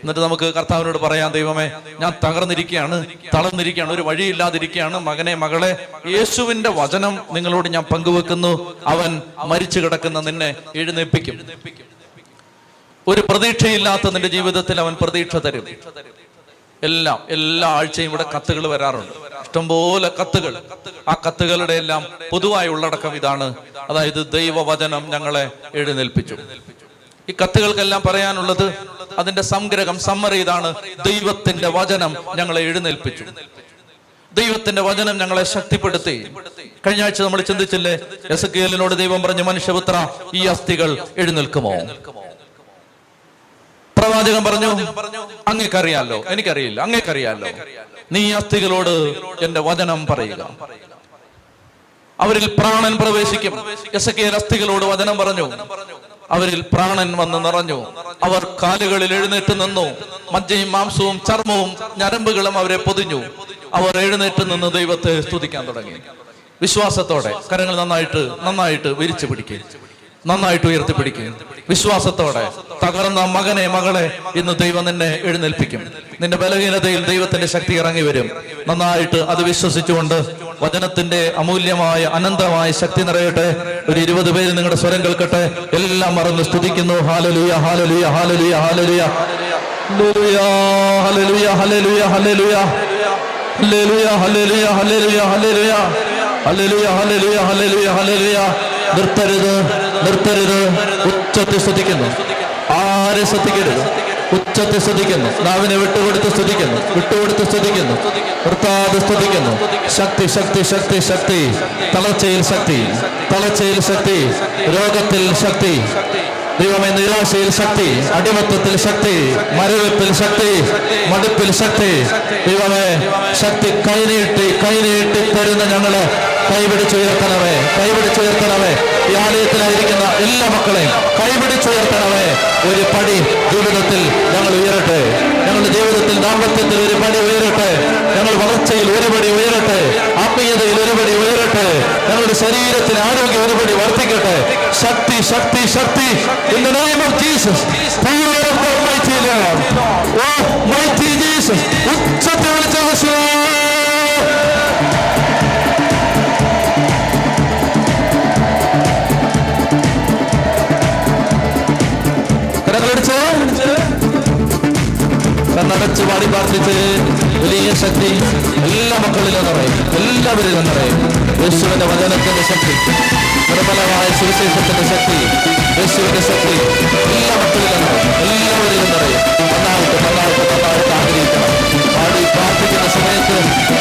എന്നിട്ട് നമുക്ക് കർത്താവിനോട് പറയാം ദൈവമേ ഞാൻ തകർന്നിരിക്കുകയാണ് തളർന്നിരിക്കുകയാണ് ഒരു വഴിയില്ലാതിരിക്കുകയാണ്. മകനെ മകളെ യേശുവിന്റെ വചനം നിങ്ങളോട് ഞാൻ പങ്കുവെക്കുന്നു. അവൻ മരിച്ചു കിടക്കുന്ന നിന്നെ എഴുന്നേൽപ്പിക്കും. ഒരു പ്രതീക്ഷയില്ലാത്ത നിന്റെ ജീവിതത്തിൽ അവൻ പ്രതീക്ഷ തരും. എല്ലാം എല്ലാ ആഴ്ചയും ഇവിടെ കത്തുകൾ വരാറുണ്ട്. ഇഷ്ടംപോലെ കത്തുകൾ. ആ കത്തുകളുടെ എല്ലാം പൊതുവായ ഉള്ളടക്കം ഇതാണ്. അതായത് ദൈവവചനം ഞങ്ങളെ എഴുന്നേൽപ്പിച്ചു. ഈ കത്തുകൾക്കെല്ലാം പറയാനുള്ളത് അതിന്റെ സംഗ്രഹം സമ്മറി ഇതാണ്. ദൈവത്തിന്റെ വചനം ഞങ്ങളെ എഴുന്നേൽപ്പിച്ചു. ദൈവത്തിന്റെ വചനം ഞങ്ങളെ ശക്തിപ്പെടുത്തി. കഴിഞ്ഞ ആഴ്ച നമ്മൾ ചിന്തിച്ചില്ലേ? എസ് ദൈവം പറഞ്ഞു മനുഷ്യപുത്ര ഈ അസ്ഥികൾ എഴുന്നേൽക്കുമോ? പ്രവാചകൻ പറഞ്ഞു അങ്ങേക്കറിയാലോ എനിക്കറിയില്ല അങ്ങേക്കറിയാലോ നീ അസ്ഥികളോട് എന്റെ വചനം പറയുക. അവരിൽ പ്രാണൻ പ്രവേശിക്കും. എസ് കെ അസ്ഥികളോട് വചനം പറഞ്ഞു. അവരിൽ പ്രാണൻ വന്ന് നിറഞ്ഞു. അവർ കാലുകളിൽ എഴുന്നേറ്റ് നിന്നു. മജ്ജയും മാംസവും ചർമ്മവും ഞരമ്പുകളും അവരെ പൊതിഞ്ഞു. അവർ എഴുന്നേറ്റ് നിന്ന് ദൈവത്തെ സ്തുതിക്കാൻ തുടങ്ങി. വിശ്വാസത്തോടെ കരങ്ങൾ നന്നായിട്ട് നന്നായിട്ട് വിരിച്ചു പിടിക്കുക നന്നായിട്ട് ഉയർത്തിപ്പിടിക്കുക വിശ്വാസത്തോടെ തകർന്ന മകനെ മകളെ ഇന്ന് ദൈവം നിന്നെ എഴുന്നേൽപ്പിക്കും. നിന്റെ ബലഹീനതയിൽ ദൈവത്തിന്റെ ശക്തി ഇറങ്ങി വരും. നന്നായിട്ട് അത് വിശ്വസിച്ചുകൊണ്ട് വചനത്തിന്റെ അമൂല്യമായ അനന്തമായ ശക്തി നിറയട്ടെ. ഒരു ഇരുപത് പേര് നിങ്ങളുടെ സ്വരം കേൾക്കട്ടെ. എല്ലാം മറന്ന് സ്തുതിക്കുന്നു. ഹാലലുയ ഹാലലുയ ഹാലലുയ ഹാലലുയ. നിർത്തരുത്. നിർത്തരുത്. ഉച്ചത്തിൽ സ്തുതിക്കുന്നു ആരെ ശ്രദ്ധിക്കരുത്. ഉച്ചത്തിൽ സ്തുതിക്കുന്നു നാവിനെ വിട്ടുകൊടുത്ത് സ്തുതിക്കുന്നു വിട്ടുകൊടുത്ത് സ്തുതിക്കുന്നു നിർത്താതെ സ്തുതിക്കുന്നു ശക്തി ശക്തി ശക്തി ശക്തി. തളർച്ചയിൽ ശക്തി. തളർച്ചയിൽ ശക്തി. രോഗത്തിൽ ശക്തി. ദൈവമേ നിരാശയിൽ ശക്തി. അടിമത്തത്തിൽ ശക്തി. മരവിപ്പിൽ ശക്തി. മടുപ്പിൽ ശക്തി. ദൈവമേ ശക്തി കൈനീട്ടി കൈനീട്ടി തരുന്ന ഞങ്ങൾ കൈപിടിച്ചുയർത്തണമേ കൈപിടിച്ചുയർത്തണമേ ഈ ആലയത്തിലായിരിക്കുന്ന എല്ലാ മക്കളെയും കൈപിടിച്ചുയർത്തണമേ ഒരു പടി ജീവിതത്തിൽ ഞങ്ങൾ ഉയരട്ടെ. ഞങ്ങളുടെ ജീവിതത്തിൽ ദാമ്പത്യത്തിൽ ഒരു പടി ഉയരട്ടെ. ഞങ്ങൾ വളർച്ചയിൽ ഒരു പടി ഉയരട്ടെ. ആത്മീയതയിൽ ഒരു പടി ഉയരട്ടെ. ഞങ്ങളുടെ ശരീരത്തിന് ആരോഗ്യം ഒരു പടി വർദ്ധിക്കട്ടെ. ശക്തി ശക്തി ശക്തി. In the name of Jesus Jesus. ഉച്ചത്തിൽ കണ്ണടച്ച് പാടി പ്രാർത്ഥിച്ച് വലിയ ശക്തി എല്ലാ മക്കളിലും നിറയും. എല്ലാവരിലും നിറയും. യേശുവിന്റെ വചനത്തിന്റെ ശക്തി നിർമ്മലമായ സുവിശേഷത്തിന്റെ ശക്തി യേശുവിന്റെ ശക്തി എല്ലാ മക്കളിലും നിറയും. എല്ലാവരിലും നിറയും. നന്നായിട്ട് നന്നായിട്ട് നന്നായിട്ട് ആഗ്രഹിക്കണം. പാടി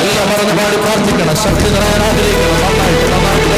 എല്ലാം മറന്ന് പാടി പ്രാർത്ഥിക്കണം. ശക്തി നിറയാൻ ആഗ്രഹിക്കണം. നന്നായിട്ട് നന്നായിട്ട്.